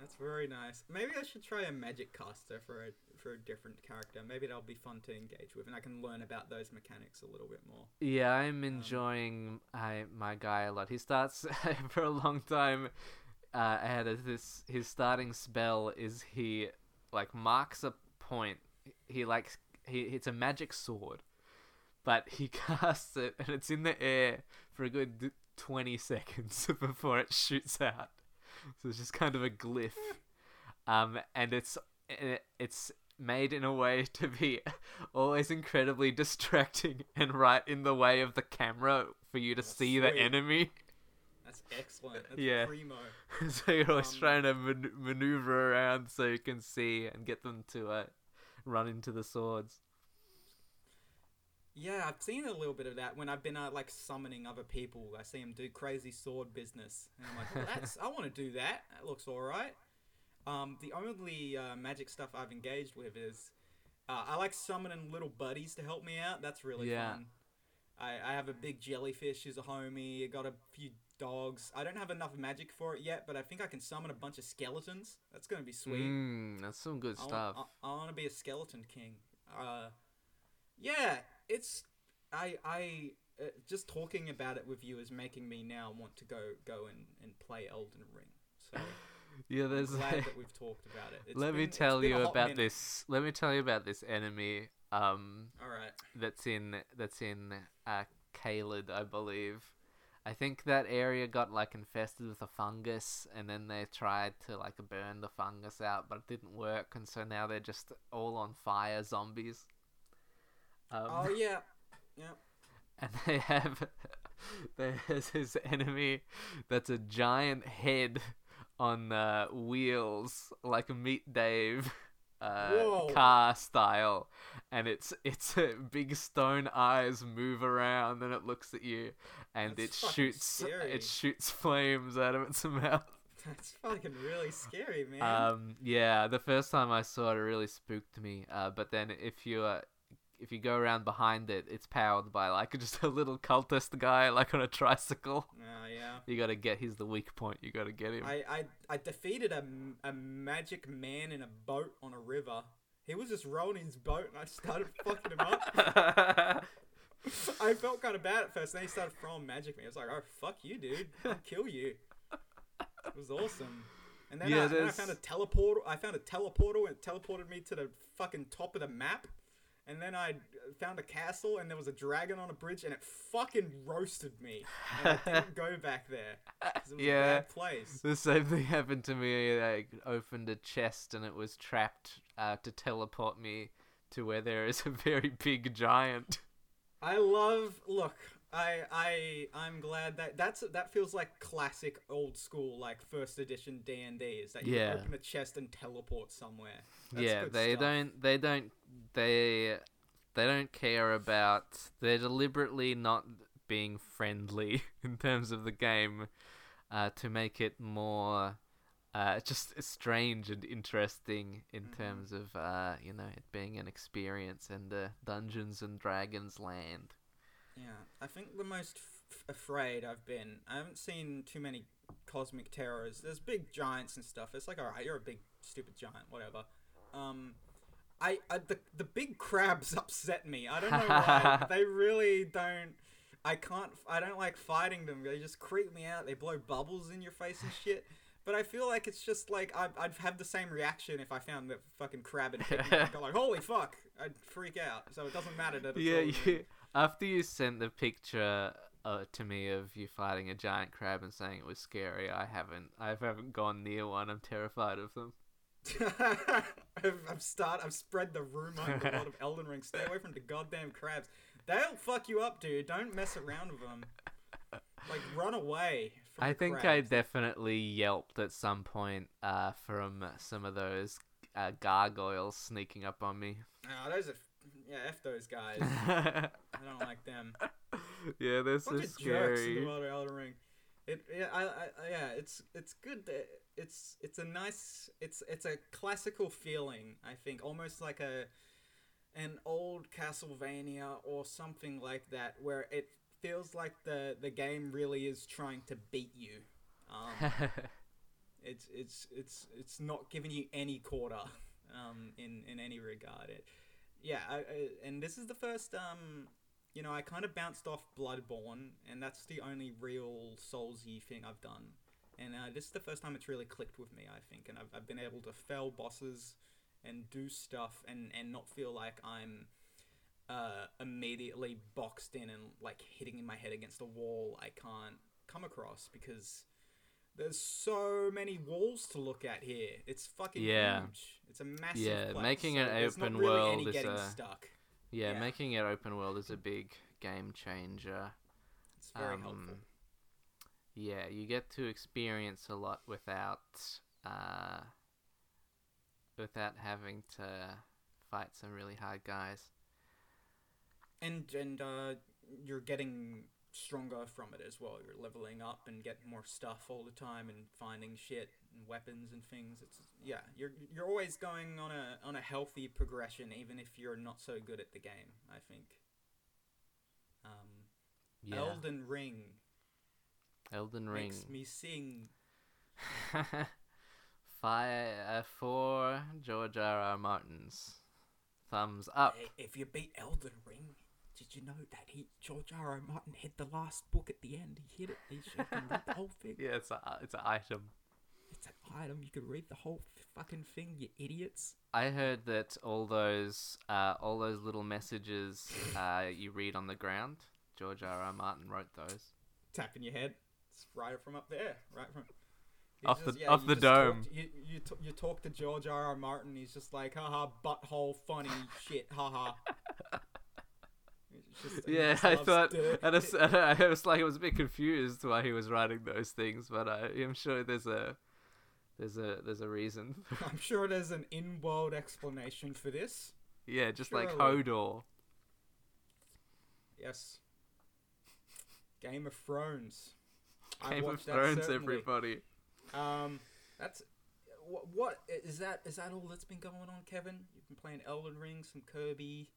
That's very nice. Maybe I should try a magic caster for a for a different character. Maybe that'll be fun to engage with, and I can learn about those mechanics a little bit more. Yeah, I'm enjoying I, my guy a lot. He starts for a long time. Uh, ahead of this, his starting spell is he like marks a point. He like he it's a magic sword, but he casts it and it's in the air for a good twenty seconds before it shoots out. So it's just kind of a glyph, um, and it's it's made in a way to be always incredibly distracting and right in the way of the camera for you to Oh, see the enemy. That's excellent. That's Yeah. primo. so you're always Um, trying to man- maneuver around so you can see and get them to uh, run into the swords. Yeah, I've seen a little bit of that when I've been uh, like summoning other people. I see them do crazy sword business, and I'm like, well, that's I want to do that. That looks all right. Um, the only uh, magic stuff I've engaged with is uh, I like summoning little buddies to help me out. That's really Yeah. fun. I, I have a big jellyfish as a homie. I got a few dogs. I don't have enough magic for it yet, but I think I can summon a bunch of skeletons. That's gonna be sweet. Mm, that's some good I stuff. I, want to be a skeleton king. Uh, yeah, it's I I uh, just talking about it with you is making me now want to go go and, and play Elden Ring. So yeah, I'm there's. glad that we've talked about it. It's let me been- it's tell you about minute. this. Let me tell you about this enemy. Um, All right. that's in that's in uh, Caelid, I believe. I think that area got like infested with a fungus, and then they tried to like burn the fungus out, but it didn't work, and so now they're just all on fire zombies. Um, Oh yeah, yeah. and they have there's this enemy that's a giant head on uh, wheels like a meat dave uh, car style and it's it's uh, big stone eyes move around and it looks at you and That's it shoots scary. it shoots flames out of its mouth That's fucking really scary, man. um, yeah, the first time I saw it, it really spooked me. Uh, but then if you uh, if you go around behind it, it's powered by like just a little cultist guy, like on a tricycle. Oh yeah. You gotta get. He's the weak point. You gotta get him. I, I, I defeated a, a magic man in a boat on a river. He was just rowing his boat and I started fucking him up. I felt kind of bad at first. Then he started throwing magic at me. I was like, oh, fuck you, dude. I'll kill you. It was awesome. And then, Yeah, I, then I found a teleportal. I found a teleportal and it teleported me to the fucking top of the map. And then I found a castle and there was a dragon on a bridge and it fucking roasted me. And I didn't go back there. it was a Yeah. bad place. the same thing happened to me. I opened a chest and it was trapped uh, to teleport me to where there is a very big giant. I love. Look, I I I'm glad that that's that feels like classic old school like first edition D and D. Is that you Yeah. open a chest and teleport somewhere? That's yeah, good they stuff. don't. They don't. They they don't care about. They're deliberately not being friendly in terms of the game, uh, to make it more. Uh, just strange and interesting in Mhm. terms of uh, you know it being an experience and uh, Dungeons and Dragons land. Yeah, I think the most f- afraid I've been. I haven't seen too many cosmic terrors. There's big giants and stuff. It's like, all right, you're a big stupid giant, whatever. Um, I, I the the big crabs upset me. I don't know why. they really don't. I can't. I don't like fighting them. They just creep me out. They blow bubbles in your face and shit. But I feel like it's just like I'd, I'd have the same reaction if I found the fucking crab and hit me. Like, holy fuck! I'd freak out. So it doesn't matter that it's Yeah, you, after you sent the picture uh, to me of you fighting a giant crab and saying it was scary, I haven't. I haven't gone near one. I'm terrified of them. I've, I've start. I've spread the rumor a lot of Elden Ring. Stay away from the goddamn crabs. They'll fuck you up, dude. Don't mess around with them. Like run away. From I the think I definitely yelped at some point uh, from some of those uh, gargoyles sneaking up on me. Oh, those are. Yeah, f those guys. I don't like them. yeah, so Bunch of jerks in the world of Elden Ring. It yeah, I, I, I- yeah, it's it's good. That it's it's a nice. It's it's a classical feeling. I think almost like a an old Castlevania or something like that, where it feels like the the game really is trying to beat you. Um, it's it's it's it's not giving you any quarter um, in in any regard. It, yeah, I, I, and this is the first um, you know, I kind of bounced off Bloodborne, and that's the only real Soulsy thing I've done. And uh, this is the first time it's really clicked with me, I think, and I've, I've been able to fell bosses and do stuff and, and not feel like I'm uh, immediately boxed in and like hitting my head against a wall I can't come across because there's so many walls to look at here. It's fucking Yeah. huge. It's a massive Yeah, place, making so not open really world any is a- stuck. yeah, Yeah. making it open world is a big game changer. It's very Um, helpful. Yeah, you get to experience a lot without uh, without having to fight some really hard guys. and and uh, you're getting stronger from it as well. You're leveling up and getting more stuff all the time and finding shit and weapons and things. It's yeah, you're you're always going on a on a healthy progression, even if you're not so good at the game. I think. Um, Yeah. Elden Ring Elden Ring. makes me sing. Five, uh, four George R. R. Martins. Thumbs up. If you beat Elden Ring, did you know that he George R. R. Martin hit the last book at the end? He hit it. He can read the whole thing. Yeah, it's a it's an item. It's an item. You can read the whole fucking thing. You idiots. I heard that all those uh, all those little messages uh, you read on the ground, George R. R. Martin wrote those. Tapping your head. It's right from up there. Right from. He's Off the- yeah, off you the just talk- dome. you you, t- you talk to George R. R. Martin. He's just like, haha, butthole, funny shit, haha. Just- Yeah, I thought dirt. at a s I was like I was a bit confused why he was writing those things, but I am sure there's a there's a there's a reason. I'm sure there's an in-world explanation for this. yeah, just like Hodor. Yes. Game of Thrones. I Game of Thrones, everybody. Um, that's what, what is that? Is that all that's been going on, Kevin? You've been playing Elden Ring, some Kirby.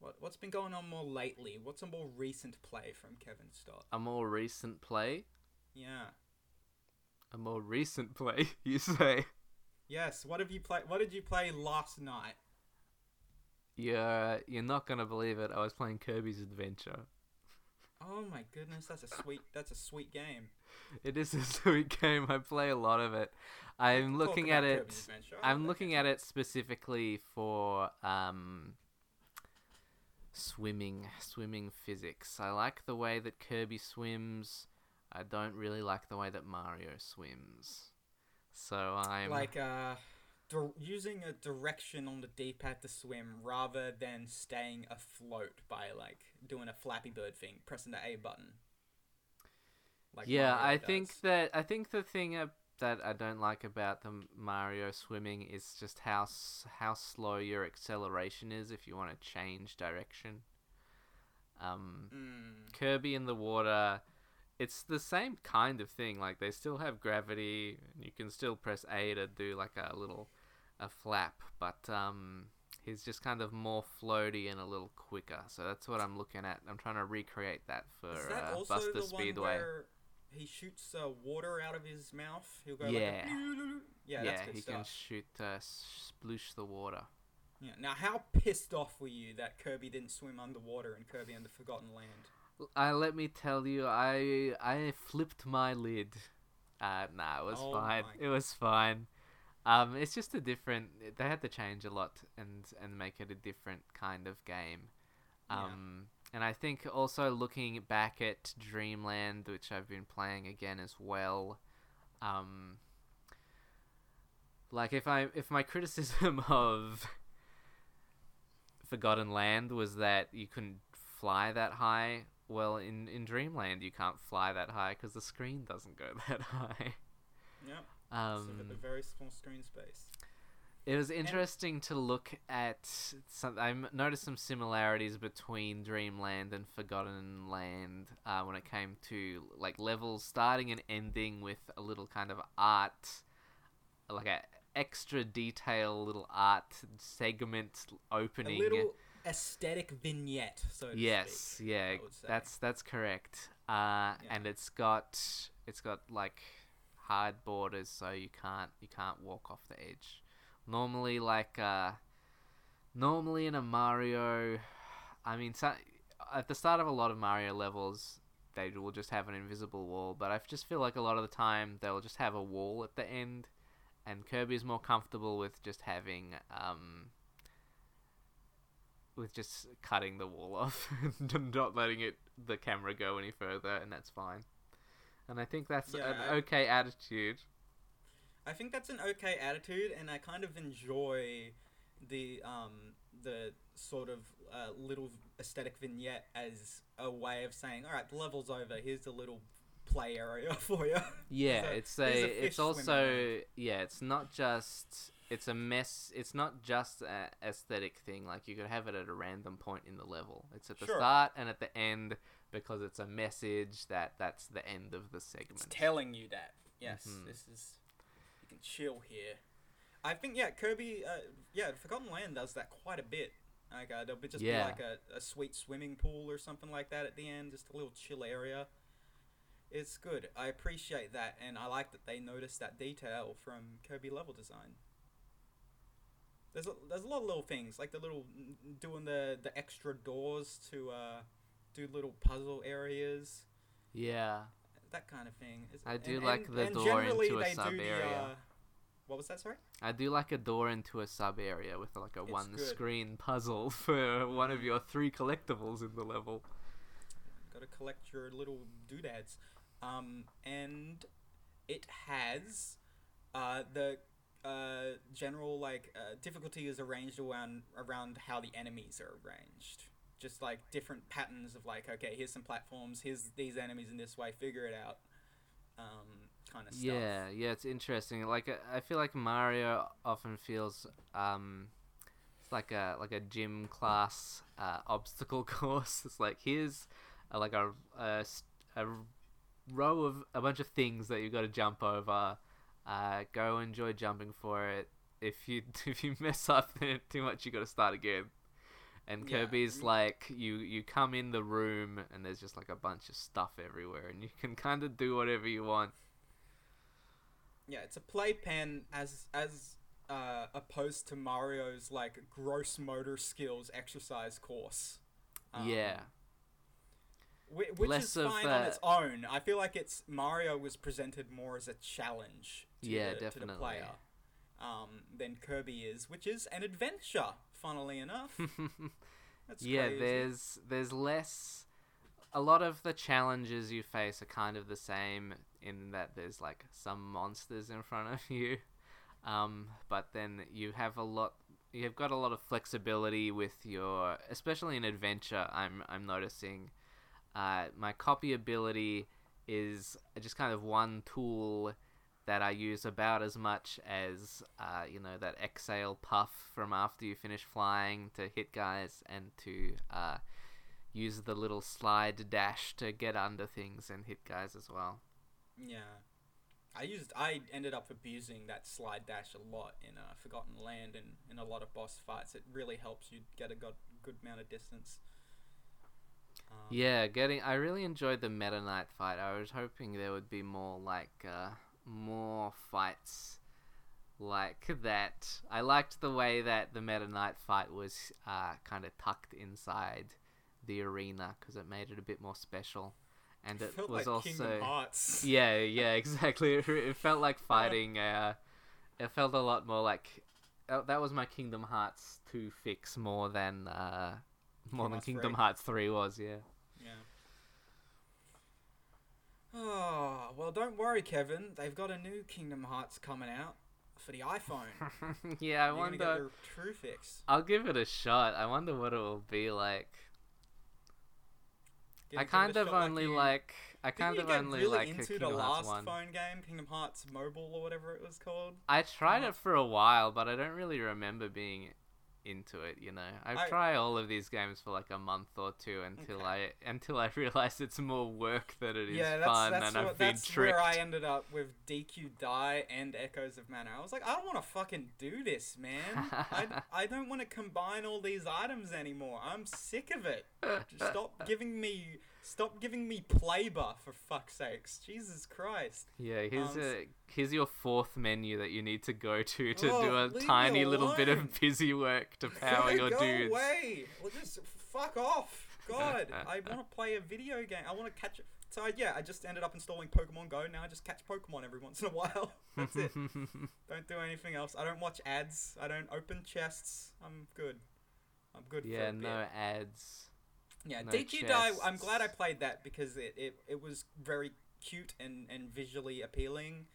What what's been going on more lately? What's a more recent play from Kevin Stott? A more recent play. Yeah. A more recent play, you say? Yes. What have you played? What did you play last night? You're you're not gonna believe it. I was playing Kirby's Adventure. Oh my goodness, that's a sweet. That's a sweet game. It is a sweet game. I play a lot of it. I'm looking at it. I'm looking at it specifically for um, swimming, swimming physics. I like the way that Kirby swims. I don't really like the way that Mario swims. So I'm like uh, dir- using a direction on the D-pad to swim rather than staying afloat by like doing a Flappy Bird thing, pressing the A button. Like yeah, Mario I does. think that I think the thing uh, that I don't like about the Mario swimming is just how how slow your acceleration is if you want to change direction. Um, Mm, Kirby in the water, it's the same kind of thing. Like they still have gravity, and you can still press A to do like a little a flap, but um, he's just kind of more floaty and a little quicker. So that's what I'm looking at. I'm trying to recreate that for that uh, Buster the Speedway. where he shoots uh, water out of his mouth? He'll go Yeah. like a yeah, that's good he stuff. can shoot uh, sploosh the water. Yeah. Now, how pissed off were you that Kirby didn't swim underwater in Kirby and the Forgotten Land? I let me tell you, I I flipped my lid. Uh, nah, it was Oh fine. It was fine. Um, it's just a different. They had to change a lot and and make it a different kind of game. Yeah. And I think also looking back at Dreamland, which I've been playing again as well. Um, like if I if my criticism of Forgotten Land was that you couldn't fly that high. Well, in, in Dreamland, you can't fly that high because the screen doesn't go that high. Yeah. Um, so a very small screen space. It was interesting to look at. Some, I noticed some similarities between Dreamland and Forgotten Land uh, when it came to like levels starting and ending with a little kind of art, like a extra detail little art segment opening. A little aesthetic vignette, so to yes speak, yeah I would say. that's that's correct uh and it's got it's got like hard borders so you can't you can't walk off the edge normally like uh normally in a mario i mean so, at the start of a lot of mario levels they will just have an invisible wall but i just feel like a lot of the time they'll just have a wall at the end and kirby's more comfortable with just having um with just cutting the wall off and not letting it the camera go any further and that's fine. And i think that's Yeah, an okay attitude I think that's an okay attitude, and I kind of enjoy the um the sort of uh, little aesthetic vignette as a way of saying, all right, the level's over. Here's a little play area for you. yeah a- it's a, a it's also around. yeah it's not just it's a mess. It's not just a aesthetic thing. Like you could have it at a random point in the level. It's at the Sure. start and at the end because it's a message that that's the end of the It's segment. telling you that. Yes, Mhm. this is. Can chill here. I think yeah, Kirby. Uh, yeah, Forgotten Land does that quite a bit. Like uh, there'll be just Yeah. be like a, a sweet swimming pool or something like that at the end, just a little chill area. It's good. I appreciate that, and I like that they noticed that detail from Kirby level design. There's a, there's a lot of little things like the little doing the the extra doors to uh, do little puzzle areas Yeah. That kind of thing. It's- I do and- like and- the and door into a sub the, area. uh, what was that? Sorry. I do like a door into a sub area with like a It's one good. screen puzzle for one of your three collectibles in the level. Got to collect your little doodads, um, and it has uh, the uh, general like uh, difficulty is arranged around around how the enemies are arranged. Just like different patterns of like, okay, here's some platforms, here's these enemies in this way, figure it out, um, kind of stuff. Yeah, yeah, it's interesting. Like I- I feel like Mario often feels um it's like a like a gym class uh, obstacle course. It's like here's uh, like a row of a bunch of things that you've got to jump over. Uh, go enjoy jumping for it. If you if you mess up too much, you got to start again. And Kirby's mm. like you you come in the room and there's just like a bunch of stuff everywhere, and you can kind of do whatever you want. Yeah, it's a playpen as as uh, opposed to Mario's like gross motor skills exercise course. Um, yeah. whi- which Less is of, fine on its own. I feel like it's Mario was presented more as a challenge. To Yeah, the, To the definitely. player, um, than Kirby is, which is an adventure. Funnily enough, that's yeah, crazy. there's there's less. A lot of the challenges you face are kind of the same in that there's like some monsters in front of you, um, but then you have a lot. You've got a lot of flexibility with your, especially in adventure. I'm I'm noticing, uh, my copy ability is just kind of one tool that I use about as much as uh, you know that exhale puff from after you finish flying to hit guys and to uh, use the little slide dash to get under things and hit guys as well. Yeah. I used I ended up abusing that slide dash a lot in uh, Forgotten Land and in a lot of boss fights. It really helps you get a good, good amount of distance. Um, Yeah, getting I really enjoyed the Meta Knight fight. I was hoping there would be more like uh, more fights like that. I liked the way that the Meta Knight fight was uh, kind of tucked inside the arena because it made it a bit more special, and it it was like also Kingdom Hearts. yeah, yeah, exactly. It, felt like fighting. Uh, it felt a lot more like uh, that was my Kingdom Hearts two fix more than uh, more than Kingdom 3. Hearts three was. Yeah. Yeah. Oh well, don't worry, Kevin. They've got a new Kingdom Hearts coming out for the iPhone. yeah, I You're wonder. true fix. I'll give it a shot. I wonder what it will be like. Give- I give it a kind of like only you- like. I kind of only really like into Kingdom the Hearts last one. phone game, Kingdom Hearts Mobile or whatever it was called. I tried Kingdom it for a while, but I don't really remember being into it. You know, I, I- try all of these games for like a month or two until Okay. I until I realize it's more work than it is yeah, that's fun, that's, and what, I've been that's tricked. where I ended up with DQ Dai and Echoes of Mana. I was like, I don't want to fucking do this, man. I, I don't want to combine all these items anymore. I'm sick of it. Stop giving me stop giving me play buff for fuck's sakes. Jesus Christ. Yeah, here's Um, a here's your fourth menu that you need to go to to Oh, do a tiny little bit of busy work to power your Go dudes. away. Well, just fuck off. God, I want to play a video game. I want to catch. it. So yeah, I just ended up installing Pokemon Go. Now I just catch Pokemon every once in a while. That's it. don't do anything else. I don't watch ads. I don't open chests. I'm good. I'm good. yeah, no ads. Yeah, no DQ Dai. I'm glad I played that because it, it, it was very cute and, and visually appealing,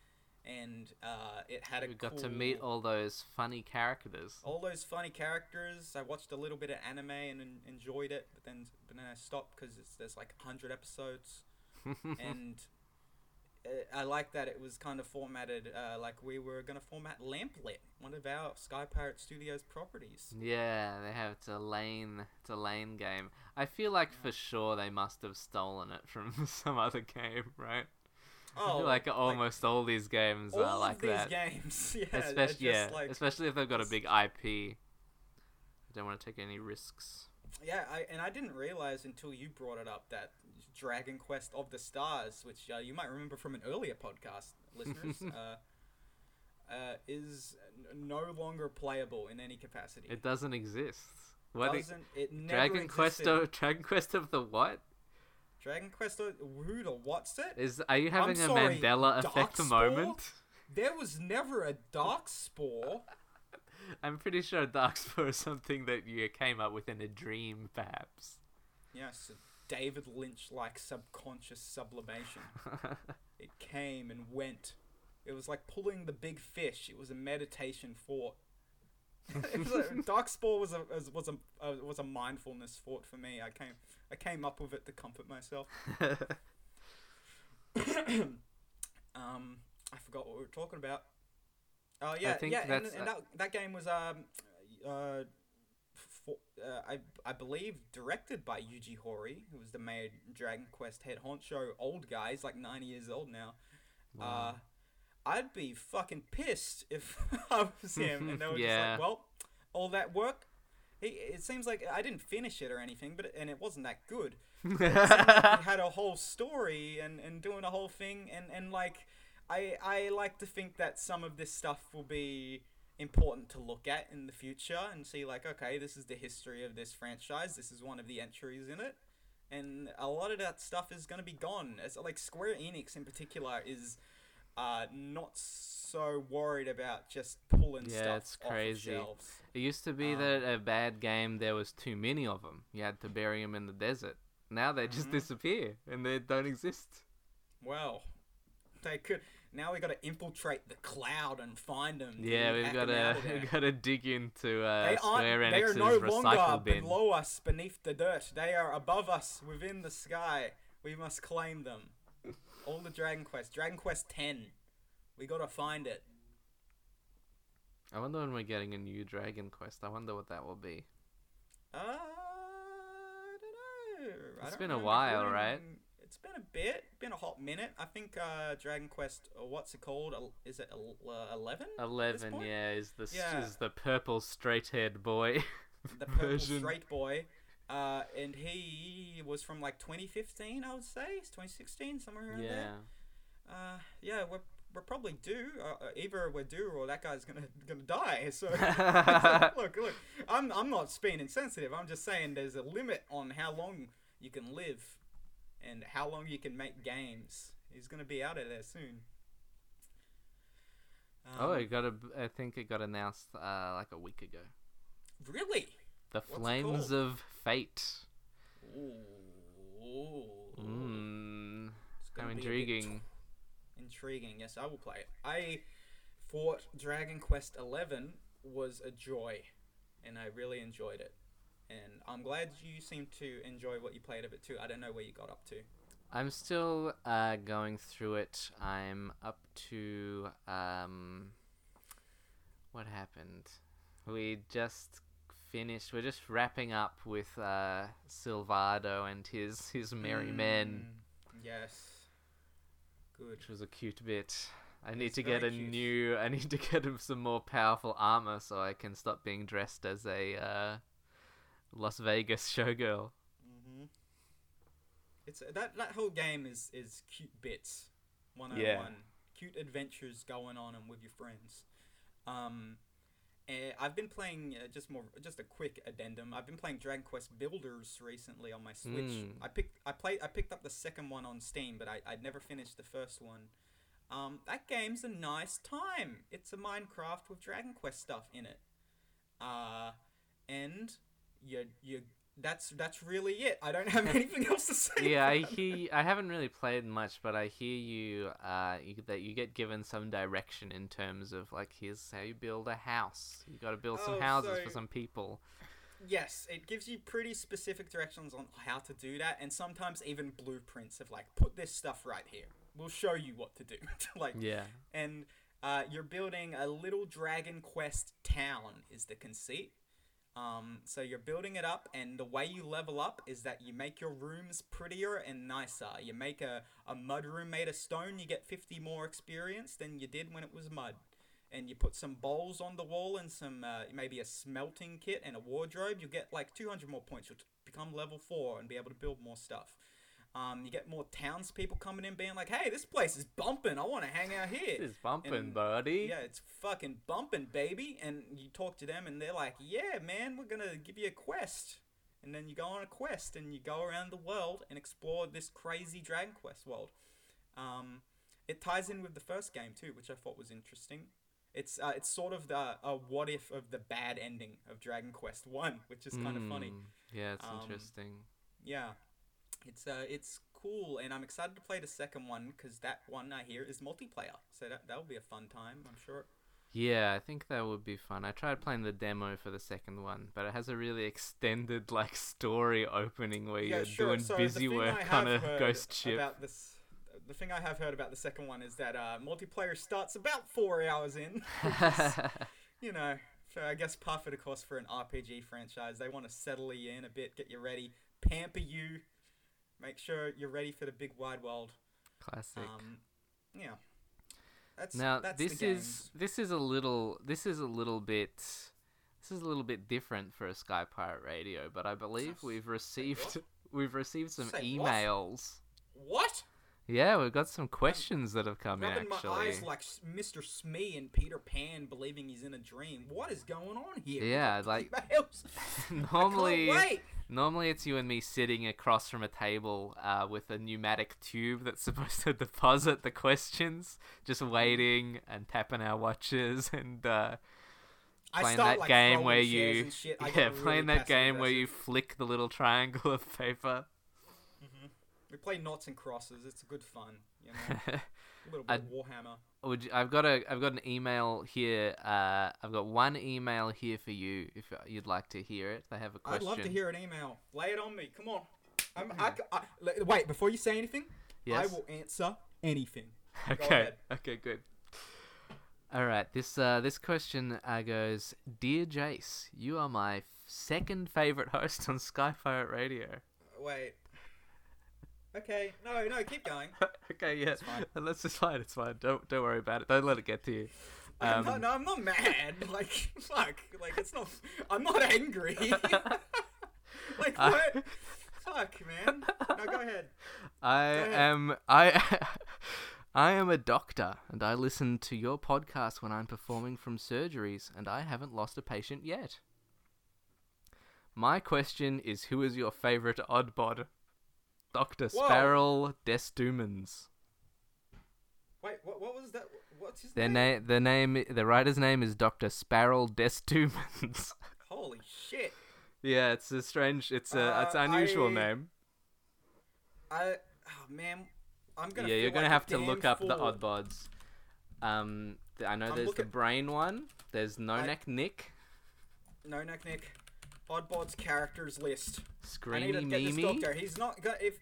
and uh, it had a We got to meet all those funny characters. all those funny characters. I watched a little bit of anime and en- enjoyed it, but then but then I stopped because there's like hundred episodes, and I like that it was kind of formatted uh, like we were gonna format Lamplit, one of our Sky Pirate Studios properties. Yeah, they have it's a lane it's a lane game. I feel like for sure they must have stolen it from some other game, right? Oh, like almost all these games all are like of these that. games, yeah, especially yeah, like especially if they've got a big IP. I don't want to take any risks. Yeah, I, and I didn't realize until you brought it up that Dragon Quest of the Stars, which uh, you might remember from an earlier podcast, listeners, uh, uh, is n- no longer playable in any capacity. It doesn't exist. What doesn't. It never Dragon Quest of Dragon Quest of the what? Dragon Quest. of- Who the what's it? Is are you having a sorry, Mandela effect Darkspawn? moment? There was never a Dark Spore. I'm pretty sure Darkspore is something that you came up with in a dream, perhaps. Yes, David Lynch-like subconscious sublimation. It came and went. It was like pulling the big fish. It was a meditation fort. it was a, was a was, was a uh, was a mindfulness fort for me. I came I came up with it to comfort myself. um, I forgot what we were talking about. Oh yeah, yeah, and, and that that game was um uh. For, uh, I I believe directed by Yuji Horii, who was the main Dragon Quest head honcho old guy. He's like ninety years old now. Uh, I'd be fucking pissed if I was him, and they were just like, "Well, all that work." He, it seems like I didn't finish it or anything, but and it wasn't that good. It like had a whole story and, and doing a whole thing, and, and like I I like to think that some of this stuff will be important to look at in the future and see like okay this is the history of this franchise this is one of the entries in it and a lot of that stuff is going to be gone as like square enix in particular is uh, not so worried about just pulling Yeah, stuff it's off crazy. of shelves It used to be Um, that a bad game there was too many of them. You had to bury them in the desert. Now they just Mhm. disappear and they don't exist. well they could now we got to infiltrate the cloud and find them Yeah, we've got to we've got to dig into uh, they Square aren't. They are no longer bin. below us, beneath the dirt. They are above us, within the sky. We must claim them. All the Dragon Quest, Dragon Quest Ten. We gotta find it. I wonder when we're getting a new Dragon Quest. I wonder what that will be. Uh, I don't know. I It's don't been a while, right? It's been a bit. Been a hot minute. I think uh, Dragon Quest. Uh, what's it called? Is it uh, eleven? Eleven, yeah, is the Yeah. is the purple straight-haired boy. the purple version. straight boy. Uh, and he was from like 2015, I would say, It's 2016, somewhere around yeah. there. Uh, yeah, we're we're probably due. Uh, uh, either we're due or that guy's gonna gonna die. So look, look, I'm I'm not being insensitive. I'm just saying there's a limit on how long you can live, and how long you can make games. He's gonna be out of there soon. oh, Um, it got a. I think it got announced uh, like a week ago. really? The What's Flames of Fate. Ooh. Mm, It's how gonna be a bit intriguing. Intriguing. Yes, I will play it. I thought Dragon Quest Eleven was a joy, and I really enjoyed it. And I'm glad you seem to enjoy what you played of it too. I don't know where you got up to. I'm still uh, going through it. I'm up to um, what happened? We just finished. We're just wrapping up with uh, Sylvando and his his merry men, Mm, Yes. Good. which was a cute bit. I need It's to get a cute. new. I need to get him some more powerful armor so I can stop being dressed as a uh, Las Vegas showgirl. hmm It's that that whole game is is cute bits, one on Yeah. one, cute adventures going on and with your friends. Um, eh, I've been playing uh, just more just a quick addendum. I've been playing Dragon Quest Builders recently on my Switch. Mm. I picked I played I picked up the second one on Steam, but I I'd never finished the first one. Um, that game's a nice time. It's a Minecraft with Dragon Quest stuff in it. Uh, and you you that's that's really it. I don't have anything else to say. yeah, I hear. I haven't really played much, but I hear you. Uh, you, that you get given some direction in terms of like, here's how you build a house. You got to build some Oh, houses so- for some people. Yes, it gives you pretty specific directions on how to do that, and sometimes even blueprints of like put this stuff right here. we'll show you what to do. like Yeah. and uh, you're building a little Dragon Quest town is the conceit. Um, so you're building it up, and the way you level up is that you make your rooms prettier and nicer. You make a, a mud room made of stone, you get 50 more experience than you did when it was mud. And you put some bowls on the wall and some uh, maybe a smelting kit and a wardrobe, you get like 200 more points. You'll become level 4 and be able to build more stuff. Um, you get more townspeople coming in being like, hey, this place is bumping. I want to hang out here. This is bumping, And- buddy. Yeah, it's fucking bumping, baby. And you talk to them, and they're like, "Yeah, man, we're gonna give you a quest." And then you go on a quest, and you go around the world and explore this crazy Dragon Quest world. Um, it ties in with the first game too, which I thought was interesting. It's uh, it's sort of the a what if of the bad ending of Dragon Quest One, which is kind of funny. Mm, Yeah, it's Um, interesting. Yeah, it's uh, it's cool, and I'm excited to play the second one because that one I hear is multiplayer, so that that'll be a fun time, I'm sure. Yeah, I think that would be fun. I tried playing the demo for the second one, but it has a really extended like story opening where Yeah, you're sure. doing so busy work on a ghost ship. About this, the thing I have heard about the second one is that uh, multiplayer starts about four hours in. is, you know, so I guess par for the course for an RPG franchise. They want to settle you in a bit, get you ready, pamper you, make sure you're ready for the big wide world. Classic. Um, yeah. That's, now that's this is this is a little this is a little bit this is a little bit different for a Sky Pirate Radio, but I believe we've received we've received some Say emails. what? Yeah, we've got some questions that have come in Rubbing my actually. eyes like Mr. Smee and Peter Pan believing he's in a dream. What is going on here? Yeah, like, normally. Normally, it's you and me sitting across from a table uh, with a pneumatic tube that's supposed to deposit the questions, just waiting and tapping our watches and uh, I playing start, that like, game where you. Yeah really playing that game where you flick the little triangle of paper. We play knots and crosses. It's good fun. You know, a little bit of Warhammer. Would you, I've got a I've got an email here. Uh, I've got one email here for you if you'd like to hear it. They have a I'd love to hear an email. Lay it on me. Come on. I'm, I, c- I- le- wait, before you say anything, Yes. I will answer anything. Okay. Okay. Good. All right. This uh, this question uh, goes, dear Jace, you are my second favorite host on Sky Pirate Radio. Wait. Okay. No, no, keep going. okay. Yeah. fine. Let's just fine. It's fine. Don't don't worry about it. Don't let it get to you. I'm Um, not, no, I'm not mad. Like, fuck. Like, it's not. I'm not angry. like, what? fuck, man. No, go ahead. I ahead. am I I am a doctor and I listen to your podcast when I'm performing from surgeries and I haven't lost a patient yet. My question is who is your favorite oddbod? Dr. Whoa. Sparrow Destumans. Wait, what, what was that? What's his Their name? name the name the writer's name is Dr. Sparrow Destumans. Holy shit. yeah, it's a strange it's a Uh, it's an unusual I- name. I. Oh, man. I'm gonna. yeah, you're gonna like have to look up the fool. oddbods. Um, I know I'm there's looking- the brain one. There's No I- Neck Nick, No, neck Nick. Oddbod's characters list. I Screamy need to get this Mimi. doctor. He's not got. If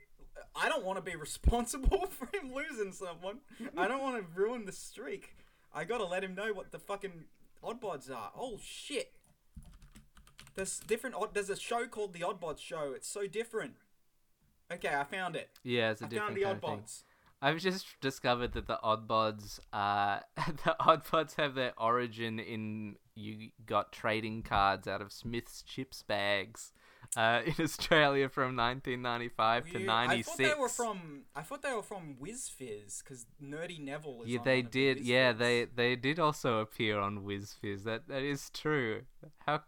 I don't want to be responsible for him losing someone, I don't want to ruin the streak. I gotta let him know what the fucking oddbods are. Oh shit! There's different. Odd, there's a show called the Oddbods Show. It's so different. Okay, I found it. Yeah, it's a I different found the kind of thing. oddbods. I've just discovered that the oddbods, uh, the oddbods have their origin in you got trading cards out of Smith's chips bags, uh, in Australia from 1995 to You- 96. I thought they were from. I thought they were from Wizz Fizz because Nerdy Neville is. Yeah, they one of the did. Yeah, they they did also appear on Wizz Fizz. That that is true. How?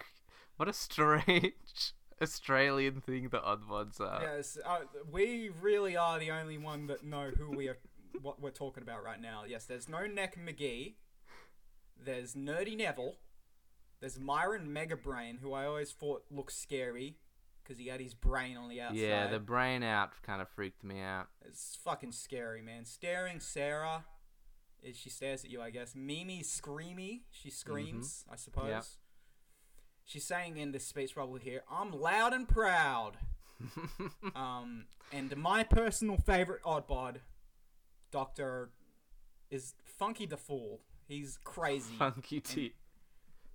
What a strange Australian thing the oddbods are. Yes, uh, we really are the only one that know who we are, what we're talking about right now. Yes, there's no Neck McGee. There's Nerdy Neville. There's Myron Megabrain, who I always thought looked scary because he had his brain on the outside. Yeah, the brain out kind of freaked me out. It's fucking scary, man. Staring Sarah, is she stares at you, I guess. Mimi Screamy, she screams, I suppose. She's saying in this speech bubble here, "I'm loud and proud." um, and my personal favorite oddbod, Doctor is Funky the Fool. He's crazy. Funky T.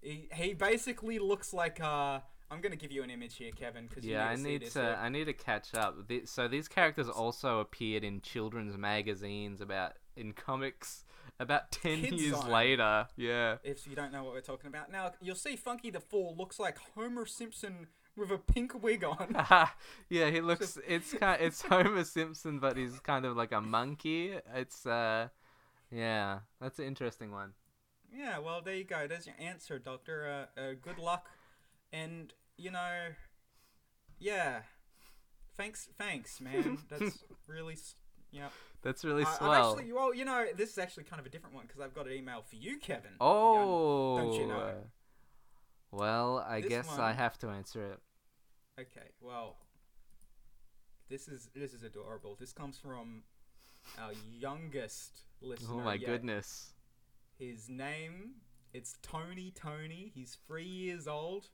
He, he basically looks like uh. I'm gonna give you an image here, Kevin, because Yeah, I you need this to. here. I need to catch up. The- So these characters also appeared in children's magazines about in comics about ten Kids years Zone. later. Yeah. If you don't know what we're talking about, now you'll see Funky the Fool looks like Homer Simpson with a pink wig on. yeah, he looks. It's kind. It's Homer Simpson, but he's kind of like a monkey. It's uh, yeah, that's an interesting one. Yeah, well, there you go. There's your answer, Doctor. Uh, uh, good luck, and you know, yeah, thanks, thanks, man. That's really, yeah. That's really I- swell. I've actually, well, you know, this is actually kind of a different one because I've got an email for you, Kevin. oh, don't you know? Well, I This guess I have to answer it. Okay, well, this is this is adorable. This comes from our youngest listener. Oh my yet. goodness. His name, it's Tony Tony. He's three years old.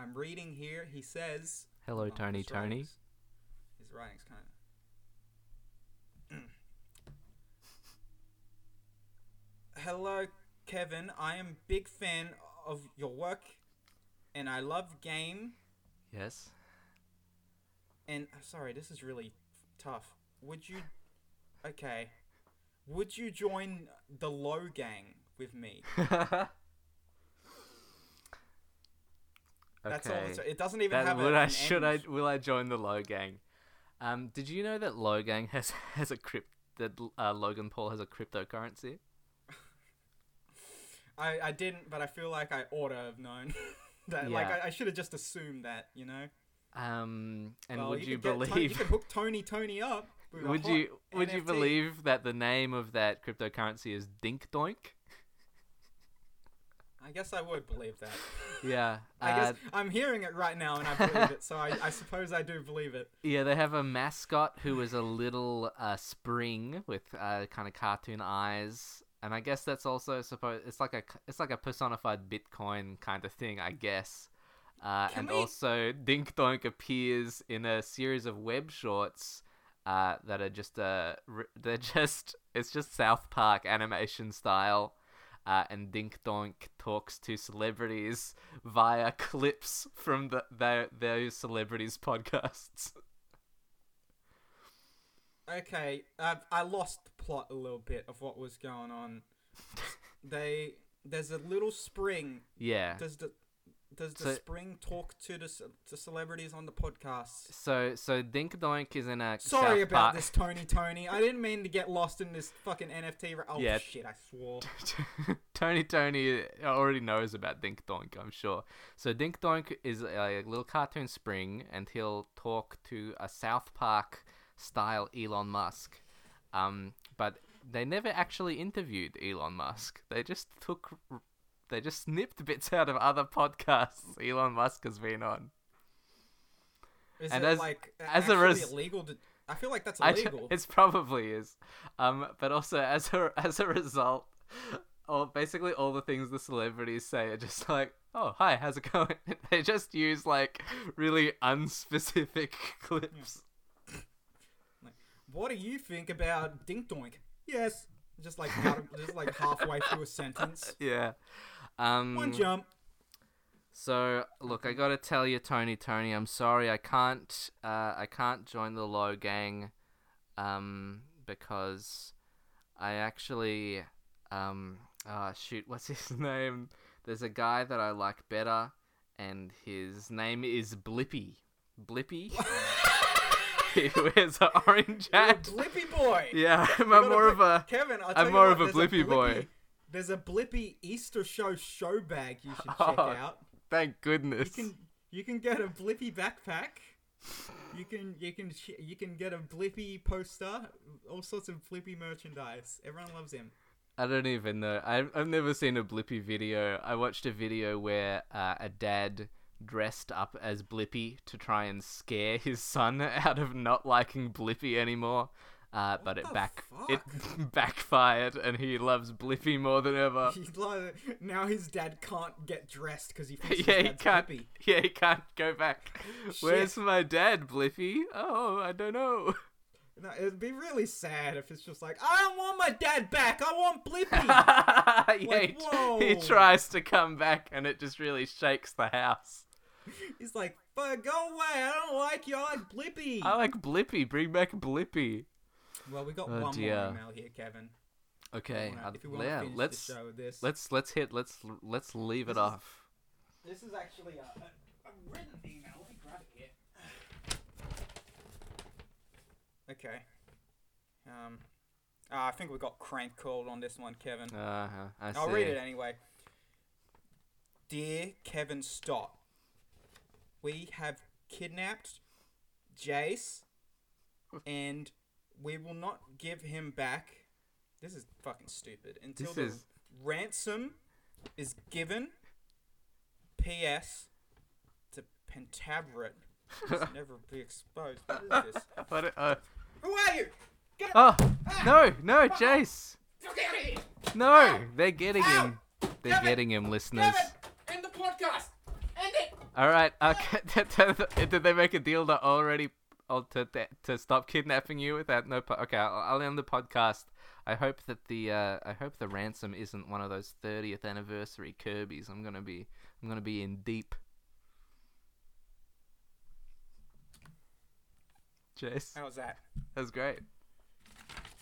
I'm reading here. He says, Hello, oh, Tony. Tony. writing's- His writing's kind of. Hello, Kevin. I am big fan of your work, and I love game. Yes. And uh, sorry, this is really tough. Would you? Okay. Would you join the Low Gang with me? That's all. It doesn't even That, have a, would I should end. I will I join the Logang? Um, did you know that Logang has has a crypt that uh, Logan Paul has a cryptocurrency? I, I didn't, but I feel like I ought to have known. that like I, I should have just assumed that, you know. Um, and Well, would you, could get Tony- believe? you could hook Tony Tony up. would you would you believe that the name of that cryptocurrency is Dink Doink? I guess I would believe that. Yeah. I uh, guess I'm hearing it right now, and I believe it. So I, I suppose I do believe it. Yeah, they have a mascot who is a little uh, spring with uh, kind of cartoon eyes, and I guess that's also supposed. It's like a it's like a personified Bitcoin kind of thing, I guess. Uh, and we- also, Dink Doink appears in a series of web shorts uh, that are just uh, they're just it's just South Park animation style. Uh, and Dink Doink talks to celebrities via clips from the, their, those celebrities' podcasts. Okay, uh, I lost the plot a little bit of what was going on. they there's a little spring. Yeah. Does the does the So- spring talk to the to celebrities on the podcast? So so Dink Doink is in a Sorry about Park- this, Tony. Tony, I didn't mean to get lost in this fucking NFT. Oh Yeah. shit! I swore. Tony Tony already knows about Dink Doink, I'm sure. So Dink Doink is a little cartoon spring, and he'll talk to a South Park style Elon Musk. Um, but they never actually interviewed Elon Musk. They just took, they just snipped bits out of other podcasts Elon Musk has been on. Is And it as- like as a res- illegal? To, I feel like that's illegal. it's probably is. Um, but also as a as a result, all basically all the things the celebrities say are just like, "Oh, hi, how's it going?" they just use like really unspecific clips. What do you think about Dink Doink? Yes. Just like of, just like halfway through a sentence. Yeah. Um, One jump. So look, I gotta tell you, Tony, Tony, I'm sorry, I can't, uh, I can't join the Logang, um, because I actually, um, ah, shoot, what's his name? There's a guy that I like better, and his name is Blippi. Blippi. he wears an orange hat. Blippi boy. Yeah, I'm more of a. Kevin. I'll I'm you more of a Blippi boy. There's a Blippi Easter show show bag you should check Oh, out. Thank goodness. You can you can get a Blippi backpack. You can you can you can get a Blippi poster. All sorts of Blippi merchandise. Everyone loves him. I don't even know. I've, I've never seen a Blippi video. I watched a video where uh, a dad dressed up as Blippi to try and scare his son out of not liking Blippi anymore. Uh, but it back fuck? it backfired, and he loves Blippi more than ever. Like, now his dad can't get dressed because he thinks yeah, he can't. Blippi. Yeah, he can't go back. Where's my dad, Blippi? Oh, I don't know. No, it'd be really sad if it's just like, I don't want my dad back. I want Blippi. yeah, Like, he, he tries to come back and it just really shakes the house. He's like, "Fuck, go away. I don't like you. I like Blippi. I like Blippi. Bring back Blippi. Well, we got Oh, one dear. more email here, Kevin. Okay, Wanna- uh, if you want to yeah, finish let's the show this. let's let's hit let's let's leave it This is- off. This is actually a, a, a written email. Let me grab it here. Okay. Um, ah, I think we got crank called on this one, Kevin. Uh, I I'll see. read it anyway. Dear Kevin Stott, we have kidnapped Jace, and we will not give him back. This is fucking stupid. Until This the is- ransom is given. P.S. To Pentaverate. Must never be exposed. What is this? What, uh, Who are you? Get oh no, no, Jace, no! Ah. They're getting Ow! him. They're getting him, listeners. End the podcast! End it! All right. Okay. Uh, did they make a deal to already oh, to, to to stop kidnapping you without no? Po- okay, I'll, I'll end the podcast. I hope that the uh, I hope the ransom isn't one of those 30th anniversary Kirby's. I'm gonna be I'm gonna be in deep. Jace, How was that? that was great.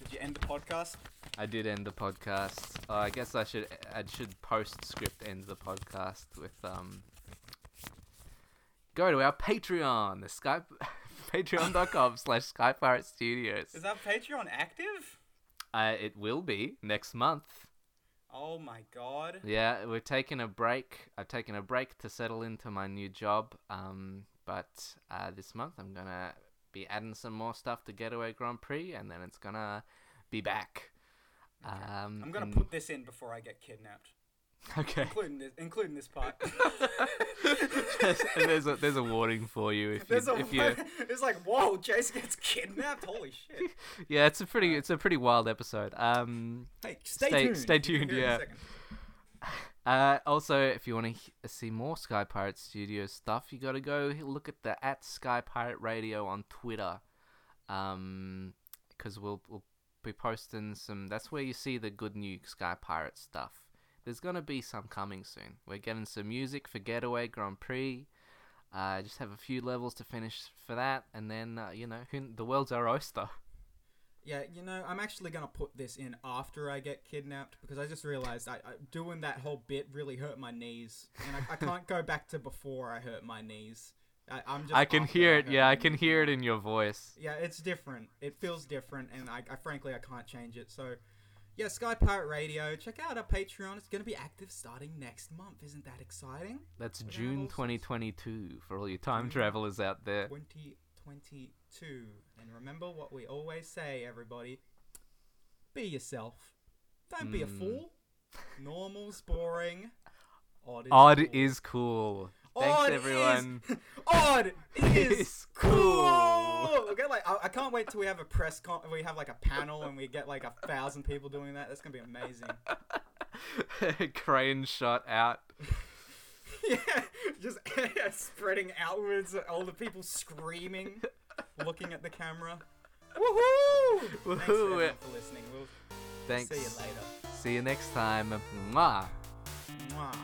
Did you end the podcast? I did end the podcast. Uh, I guess I should I should postscript end the podcast with um. Go to our Patreon, the Skype, patreon.com slash Sky Pirate Studios. Is that Patreon active? Uh, it will be next month. Oh my god. Yeah, we're taking a break. I've taken a break to settle into my new job. Um, but uh, this month I'm gonna be adding some more stuff to Getaway Grand Prix, and then it's gonna be back. Um, I'm gonna and- put this in before I get kidnapped, Okay. including this, including this part. and there's a there's a warning for you if you There's a, if you it's like, whoa, Jace gets kidnapped. Holy shit. yeah it's a pretty it's a pretty wild episode. Um, Hey, stay, Stay- tuned. stay tuned, hear in a yeah. uh, also if you want to see more Sky Pirate Studio stuff, you got to go look at the at Sky Pirate Radio on Twitter, um, because we'll we'll be posting some. That's where you see the good new Sky Pirate stuff. There's gonna be some coming soon. We're getting some music for Getaway Grand Prix. Uh, just have a few levels to finish for that, and then uh, you know who, the world's our oyster. Yeah, you know, I'm actually gonna put this in after I get kidnapped because I just realized I, I doing that whole bit really hurt my knees, and I, I can't go back to before I hurt my knees. I, I'm just. I can hear it. Yeah, I can knees hear it in your voice. Yeah, it's different. It feels different, and I, I frankly I can't change it. So, yeah, Sky Pirate Radio. Check out our Patreon. It's gonna be active starting next month. Isn't that exciting? That's We're June all sorts. 2022 for all you time travelers out there. 2022. And remember what we always say, everybody. Be yourself. Don't be a Mm. fool. Normal's boring. Odd is Odd cool. is cool. Thanks, Odd everyone. Is, odd is cool. Okay, like I, I can't wait till we have a press con. We have like a panel and we get like a thousand people doing that. That's gonna be amazing. Crane shot out. yeah, just spreading outwards. All the people screaming, looking at the camera. Woohoo! Thanks Woohoo. everyone for listening. We'll Thanks. see you later. See you next time. Mwah. Mwah.